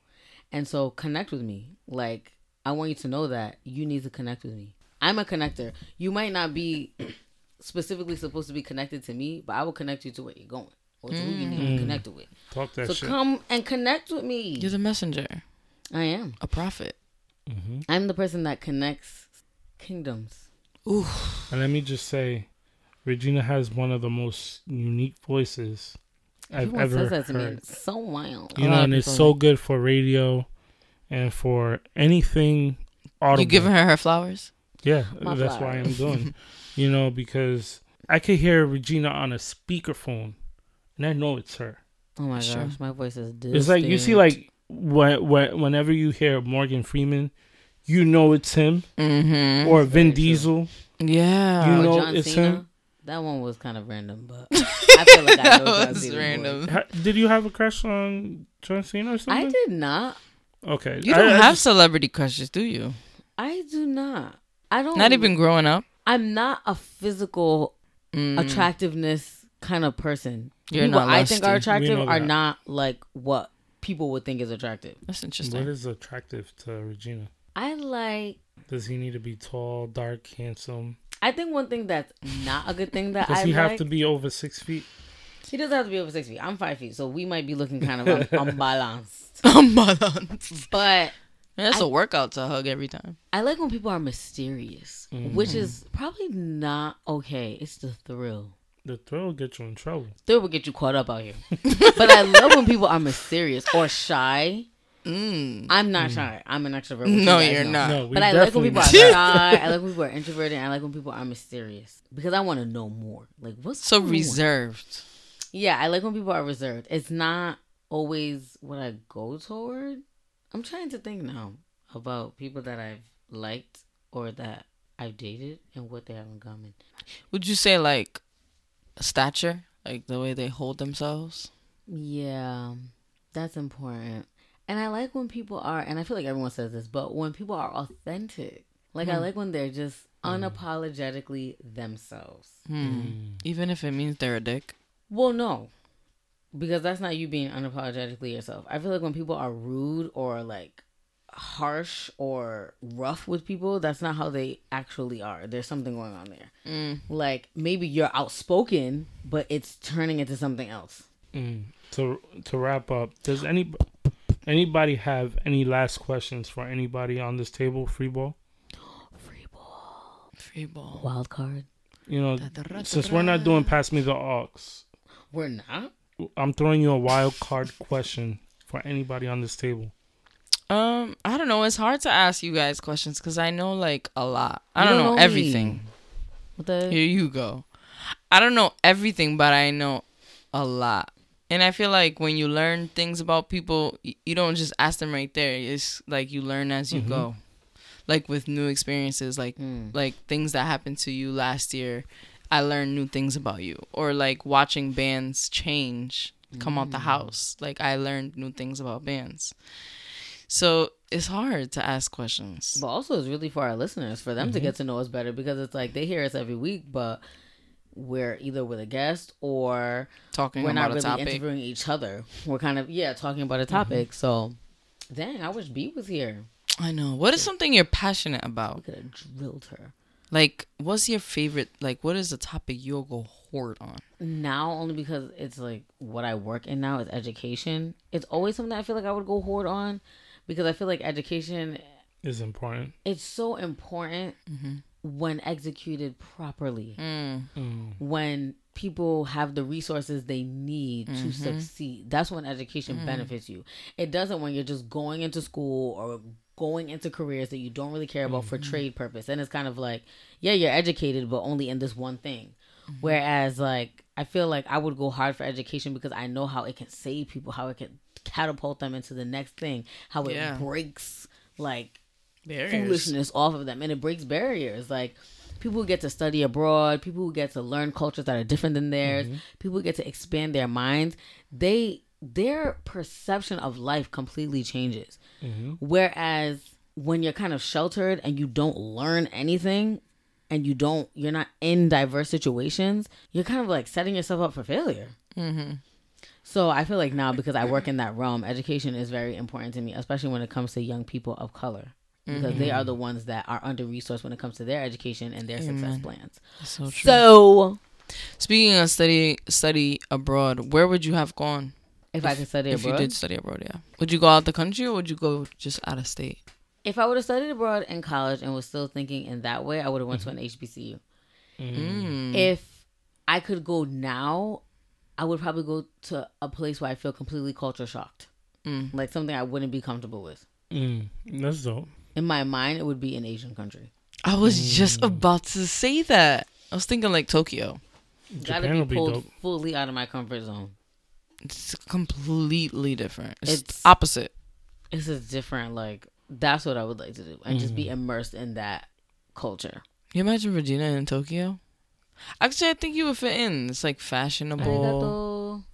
And so connect with me. Like I want you to know that you need to connect with me. I'm a connector. You might not be specifically supposed to be connected to me, but I will connect you to where you're going or to who you need to be connected with. Talk that so shit. come and connect with me. You're the messenger, I am. a prophet. hmm I'm the person that connects kingdoms. Ooh. And let me just say, Regina has one of the most unique voices I've Everyone ever says that to me. heard. It's so wild. You know, and it's people- so good for radio and for anything audible. You giving her her flowers? Yeah, My that's why I'm doing. you know, because I could hear Regina on a speakerphone, and I know it's her. Oh my Sure. gosh, my voice is dizzy. It's like you see, like when, when whenever you hear Morgan Freeman, you know it's him, Mm-hmm. or Vin very true. Diesel. yeah. You know John it's Cena. him. That one was kind of random, but I feel like I that know John was Cena random. Ha- Did you have a crush on John Cena or something? I did not. Okay, You don't I have just- celebrity crushes, do you? I do not. I don't. Not even growing up. I'm not a physical Mm. attractiveness kind of person. You're People not I think are attractive are that. not like what people would think is attractive. That's interesting. What is attractive to Regina? I like. Does he need to be tall, dark, handsome? I think one thing that's not a good thing that Does I he like. have to be over six feet? he doesn't have to be over six feet. I'm five feet, so we might be looking kind of un- unbalanced. Unbalanced. But That's I- a workout to hug every time. I like when people are mysterious, which mm-hmm. is probably not okay. It's the thrill. The thrill will get you in trouble. Thrill will get you caught up out here. but I love when people are mysterious or shy. Mm. I'm not shy. I'm an extrovert. which you No, you're know. not. No, But I like when definitely people are shy. I like when people are introverted. I like when people are mysterious because I want to know more. Like what's So going on? reserved. Yeah, I like when people are reserved. It's not always what I go toward. I'm trying to think now about people that I've liked or that I've dated and what they have in common. Would you say like stature, like the way they hold themselves? Yeah, that's important. And I like when people are, and I feel like everyone says this, but when people are authentic. Like, I hmm. like when they're just hmm. unapologetically themselves. Hmm. hmm. Even if it means they're a dick. Well, no. because that's not you being unapologetically yourself. I feel like when people are rude or like harsh or rough with people, that's not how they actually are. There's something going on there. Mm. Like maybe you're outspoken, but it's turning into something else. Mm. To to wrap up, does any anybody have any last questions for anybody on this table? Free ball. Free ball, Free ball. wild card. You know, since we're not doing pass me the aux. We're not. I'm throwing you a wild card question for anybody on this table. Um, I don't know. It's hard to ask you guys questions because I know like a lot. I don't don't know know everything. The? Here you go. I don't know everything, but I know a lot. And I feel like when you learn things about people, you don't just ask them right there. It's like you learn as you Mhm. go. Like with new experiences, like Hmm. like things that happened to you last year, I learned new things about you. Or like watching bands change, come out the house. Like I learned new things about bands. So it's hard to ask questions. But also, it's really for our listeners for them to Mhm. get to know us better because it's like they hear us every week, but we're either with a guest or Talking we're not really topic. interviewing each other. We're kind of yeah talking about a topic. So, dang, I wish B was here. I know. What is something you're passionate We about? could have drilled her. Like, what's your favorite? Like, what is the topic you'll go hoard on? Now only because it's like what I work in now is education. It's always something I feel like I would go hoard on because I feel like education Is important. it's so important mm-hmm. when executed properly. Mm. Mm. when people have the resources they need to mm-hmm. succeed. That's when education mm. benefits you. It doesn't when you're just going into school or going into careers that you don't really care about for mm-hmm. trade purpose. And it's kind of like, yeah, you're educated, but only in this one thing. Whereas, like, I feel like I would go hard for education because I know how it can save people, how it can catapult them into the next thing, how it Yeah. breaks, like, Barriers. foolishness off of them and it breaks barriers. Like people who get to study abroad people who get to learn cultures that are different than theirs mm-hmm. people who get to expand their minds they their perception of life completely changes. Mm-hmm. Whereas when you're kind of sheltered and you don't learn anything and you don't you're not in diverse situations you're kind of like setting yourself up for failure mm-hmm. So I feel like now because I work in that realm, education is very important to me, especially when it comes to young people of color. Because they are the ones that are under resourced when it comes to their education and their success plans. So true. So Speaking of study study abroad, where would you have gone if I could study if abroad, If you did study abroad? Yeah. Would you go out the country or would you go just out of state? if I would have studied abroad in college and was still thinking in that way, I would have went to an HBCU. Mm. If I could go now, I would probably go to a place where I feel completely culture shocked, Mm. like something I wouldn't be comfortable with. Mm. That's dope. In my mind, it would be an Asian country. I was just about to say that. I was thinking like Tokyo. Gotta Japan be will be pulled dope. fully out of my comfort zone. It's completely different. It's, It's- opposite. It's just different. Like that's what I would like to do, and just be immersed in that culture. You imagine Regina in Tokyo? Actually, I think you would fit in. It's like fashionable.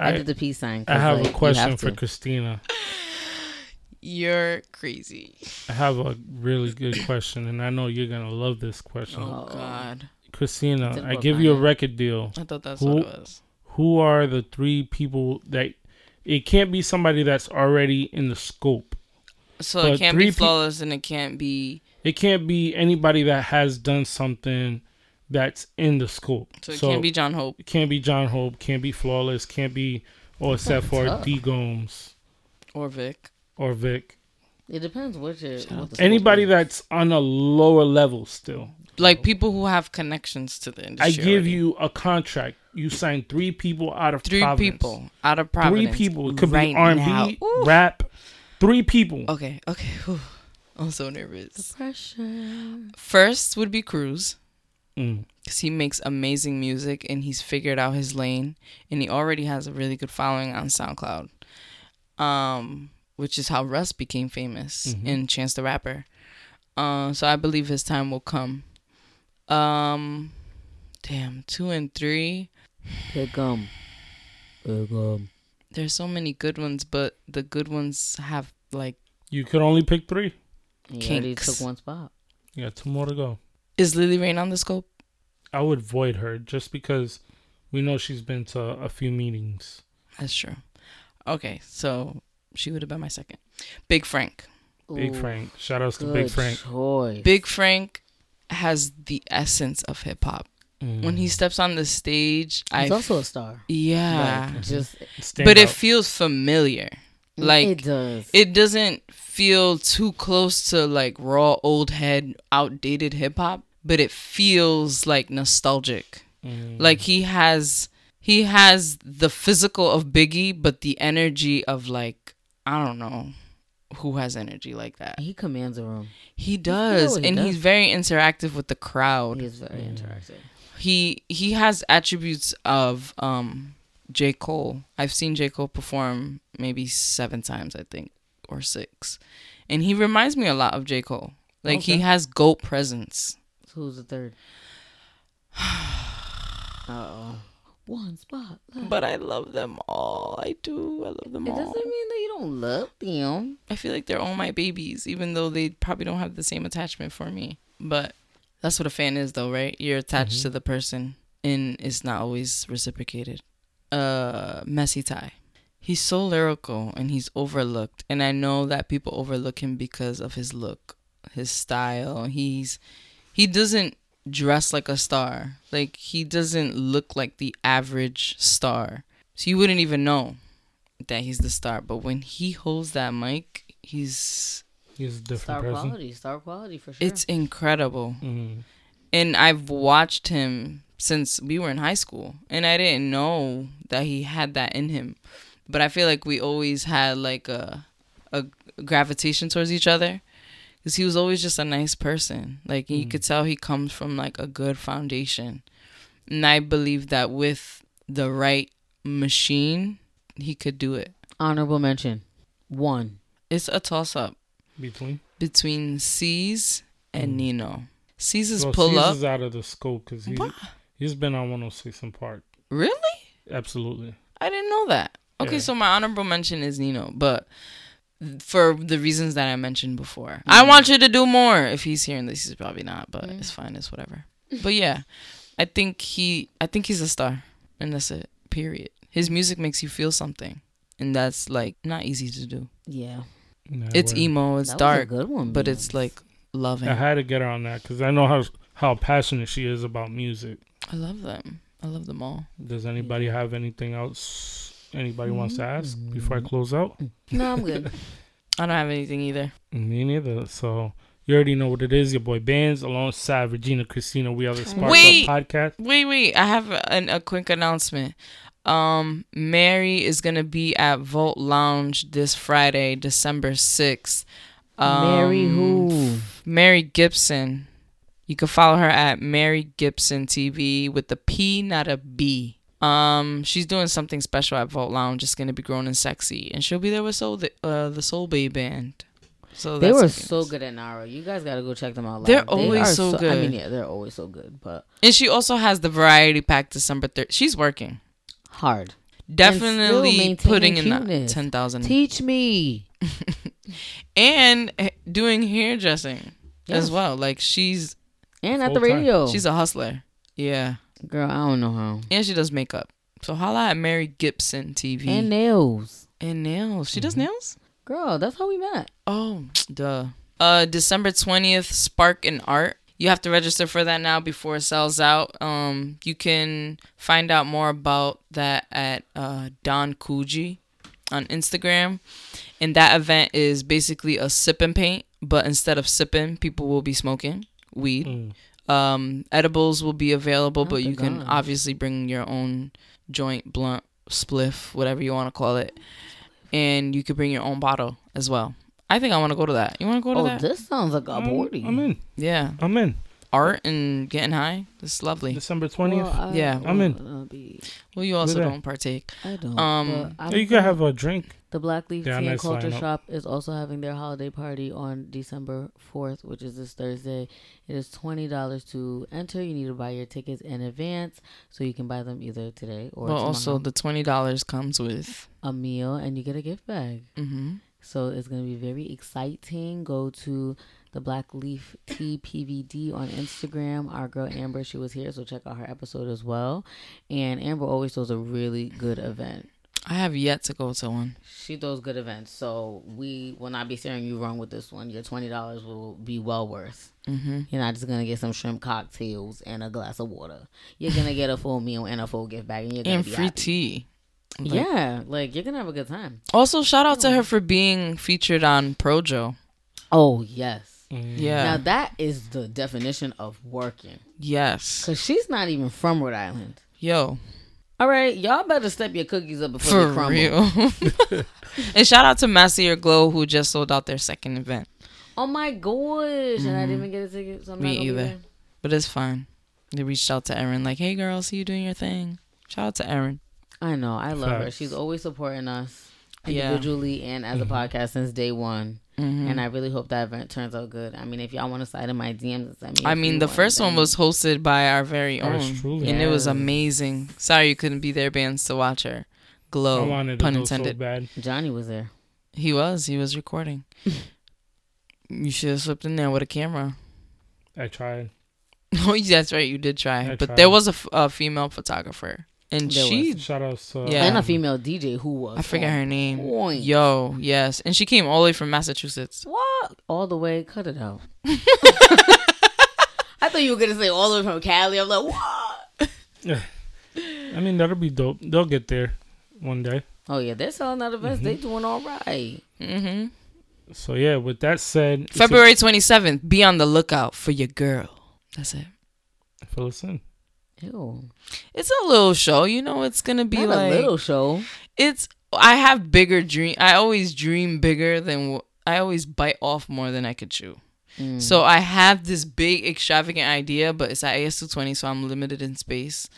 I, I, did the peace sign. I have like, a question have for to. Cristina. You're crazy. I have a really good question, and I know you're gonna love this question. Oh. God. Cristina, I give you a Brooklyn. record deal. I thought that's Who- what it was. Who are the three people that? It can't be somebody that's already in the scope. So But it can't three be pe- flawless and it can't be. It can't be anybody that has done something that's in the scope. So it can't be John Hope. It can't be John Hope. Can't be flawless. Can't be, or except for. D Gomes or Vic. or Vic. It depends what you Shout out what the Anybody is. that's on a lower level still. Like people who have connections to the industry. I give already. you a contract. You sign three people out of three Providence. people out of Providence. Three people. It could right be R and B, rap. Three people. Okay, okay. Whew. I'm so nervous. pressure. First would be Cruz. Mm. because he makes amazing music and he's figured out his lane and he already has a really good following on SoundCloud. Um, which is how Russ became famous Mhm. in Chance the Rapper. Uh, so I believe his time will come. Um, damn, two and three. Pick 'em. Pick 'em. There's so many good ones, but the good ones have like You could only pick three. You already Kinks. took one spot. You got two more to go. is Lily Rain on the scope? I would void her just because we know she's been to a few meetings. That's true. Okay, so she would have been my second. Big Frank. Big Ooh, Frank. Shout outs to Big Frank. choice. Big Frank has the essence of hip hop. When he Mm. steps on the stage, I He's also a star. yeah, Like, just Stand but it feels familiar. Like it does. it doesn't feel too close to like raw old head outdated hip hop but it feels like nostalgic Mm. like he has he has the physical of biggie but the energy of like i don't know who has energy like that he commands a room. he does he and does. he's very interactive with the crowd He is very Mm. interactive. he he has attributes of um J. Cole. I've seen J. Cole perform maybe seven times, I think, or six. And he reminds me a lot of J. Cole. Like he has GOAT presence. So who's the third? Uh oh. One spot. left. But I love them all. I do. I love them It all. doesn't mean that you don't love them. I feel like they're all my babies, even though they probably don't have the same attachment for me. But that's what a fan is, though, right? You're attached Mhm. to the person, and it's not always reciprocated. Uh, Messy Tie. He's so lyrical and he's overlooked, and I know that people overlook him because of his look, his style. He's he doesn't dress like a star. Like he doesn't look like the average star. So you wouldn't even know that he's the star. But when he holds that mic, he's He's a different Star person. quality. Star quality for sure. it's incredible. Mm. And I've watched him since we were in high school, and I didn't know that he had that in him. But I feel like we always had like a a gravitation towards each other because he was always just a nice person. Like you Mm. could tell he comes from like a good foundation, and I believe that with the right machine, he could do it. Honorable mention. One. It's a toss up Between. between C's and Mm. Nino. C's is Well, pull C's up. is out of the scope because he's, What? He's been on 106 & Park. Really? Absolutely. I didn't know that. Okay, Yeah. so my honorable mention is Nino, but for the reasons that I mentioned before, I want you to do more. If he's hearing this, he's probably not, but Mm. it's fine. It's whatever. But yeah, I think he, I think he's a star, and that's it. Period. His music makes you feel something, and that's like not easy to do. Yeah. Nah, It's word. emo, it's That was a dark, good one. but man. it's like loving. I had to get her on that because I know how how passionate she is about music. I love them. I love them all. Does anybody have anything else anybody wants to ask before I Mm. close out? No, I'm good. I don't have anything either. Me neither. So you already know what it is. Your boy Bands alongside Regina Christina. We are the Spark Wait. Up Podcast. Wait, wait. I have an, a quick announcement. Um, Mary is gonna be at Volt Lounge this Friday, December sixth. Um, Mary who? Mary Gipson. You can follow her at Mary Gipson TV with the P, not a B. Um, she's doing something special at Volt Lounge. It's gonna be grown and sexy, and she'll be there with Soul, uh, the Soul Bay Band. So They were so good at Nara. You guys got to go check them out. Live. They're They always so I good. I mean, yeah, they're always so good, but And she also has the variety pack December third. She's working. hard. definitely putting in that cuteness. 10,000 Teach me. and eh, doing hairdressing Yes. as well like she's And at the Full time. radio. she's a hustler yeah girl. I don't know how. and she does makeup so holla at Mary Gipson TV And nails. and, nails. nails she does Mhm. nails Girl, that's how we met. oh duh uh December 20th Spark and Art you have to register for that now before it sells out um you can find out more about that at uh Don Kuji on Instagram and that event is basically a sip and paint but instead of sipping people will be smoking weed Mm. um edibles will be available Oh, but you can gosh. obviously bring your own joint blunt spliff whatever you want to call it and you could bring your own bottle as well i think i want to go to that you want to go to that? Oh, that this sounds like a I'm, party. I'm in. yeah I'm in. art and getting high this is lovely December 20th. Well, I Yeah. I'm in. be- well you also don't partake I don't. Um, I'm Yeah, you can have a drink. The Black Leaf Yeah, Tea and Culture lineup. Shop is also having their holiday party on December 4th, which is this Thursday. It is $20 to enter. You need to buy your tickets in advance so you can buy them either today or but tomorrow. also the $20 comes with a meal and you get a gift bag. hmm So it's gonna be very exciting. Go to the Black Leaf Tea PVD on Instagram. Our girl Amber, she was here, so check out her episode as well. And Amber always throws a really good event. I have yet to go to one. She throws good events, so we will not be steering you wrong with this one. Your twenty dollars will be well worth. Mm-hmm. You're not just gonna get some shrimp cocktails and a glass of water. You're gonna get a full meal and a full gift bag, and you're gonna And be free happy. tea. Like- Yeah, like you're gonna have a good time. Also, shout out to her for being featured on Projo. Oh yes. Mm. Yeah. Now that is the definition of working, yes. cause she's not even from Rhode Island. Yo, All right, y'all better step your cookies up before for they crumble. real. and shout out to Massier Glow who just sold out their second event. Oh my gosh, and I didn't even get a ticket. So I'm Mm-hmm. Me not either. There. But it's fine. They reached out to Erin like, "Hey, girl, see you doing your thing." Shout out to Erin. I know, I love her. She's always supporting us Yeah. individually and as a Mhm. podcast since day one. Mhm. And I really hope that event turns out good. I mean, if y'all want to slide in my DMs, and send me. a I mean, few the first one was hosted by our very Ours own, truly. and it was amazing. Sorry you couldn't be there, bands, to watch her I glow. wanted to pun go intended. so bad. Johnny was there. He was. He was recording. you should have slipped in there with a camera. I tried. Oh, that's right. You did try, I but tried. there was a, f- a female photographer, and There she. Shout out to Yeah. And a female DJ who was. I forget her name. Point. Yo, yes, and she came all the way from Massachusetts. What? All the way? Cut it out. I thought you were gonna say all the way from Cali. I'm like, what? Yeah. I mean, that'll be dope. They'll get there one day. Oh yeah, they're selling out events. Mm-hmm. They doing all right. Mm-hmm. So yeah, with that said, February twenty seventh. Be on the lookout for your girl. That's it. fill us in. Ew. It's a little show, you know. It's gonna be Not like a little show. it's. I have bigger dream. I always dream bigger than. I always bite off more than I could chew. Mm. So I have this big extravagant idea, but it's at AS two twenty, so I'm limited in space.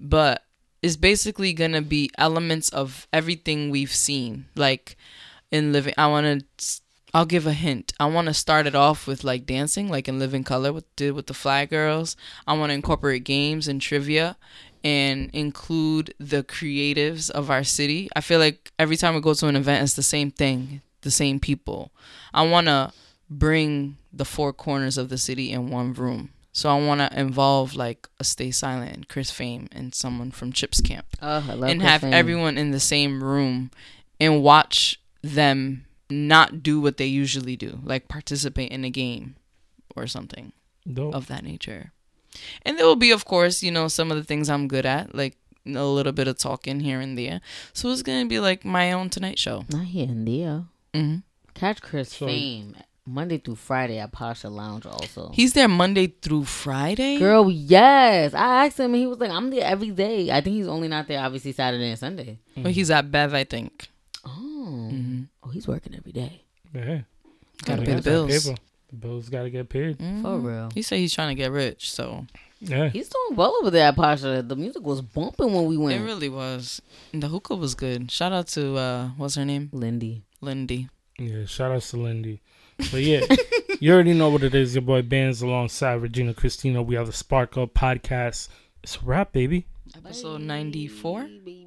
But it's basically gonna be elements of everything we've seen, like in living. I want to. I'll give a hint. I want to start it off with like dancing, like in Living Color with did with the Fly Girls. I want to incorporate games and trivia, and include the creatives of our city. I feel like every time we go to an event, it's the same thing, the same people. I want to bring the four corners of the city in one room. So I want to involve like a Stay Silent and Chris Fame and someone from Chips Camp Oh, I love and Chris have Fame. everyone in the same room and watch them not do what they usually do, like participate in a game or something Dope. of that nature. And there will be, of course, you know, some of the things I'm good at, like a little bit of talking here and there. So it's gonna be like my own Tonight Show. Not here and there. hmm Catch Chris So- Fame Monday through Friday at Pasha Lounge. Also, He's there Monday through Friday. girl, yes. I asked him, and he was like, "I'm there every day." I think he's only not there, obviously, Saturday and Sunday. But he's at Bev, I think. Oh, hmm oh, he's working every day Yeah. Gotta Gotta pay the bills. paper. The bills gotta get paid. for Mhm. real. He said he's trying to get rich, so Yeah. He's doing well over there at Pasha. The music was bumping when we went. it really was. And the hookah was good. Shout out to uh, what's her name, Lindy. Lindy. Yeah. Shout out to Lindy. But yeah, you already know what it is. Your boy Bands alongside Regina Christina. We have the Spark Up podcast. It's a wrap, baby. Episode ninety four. Baby.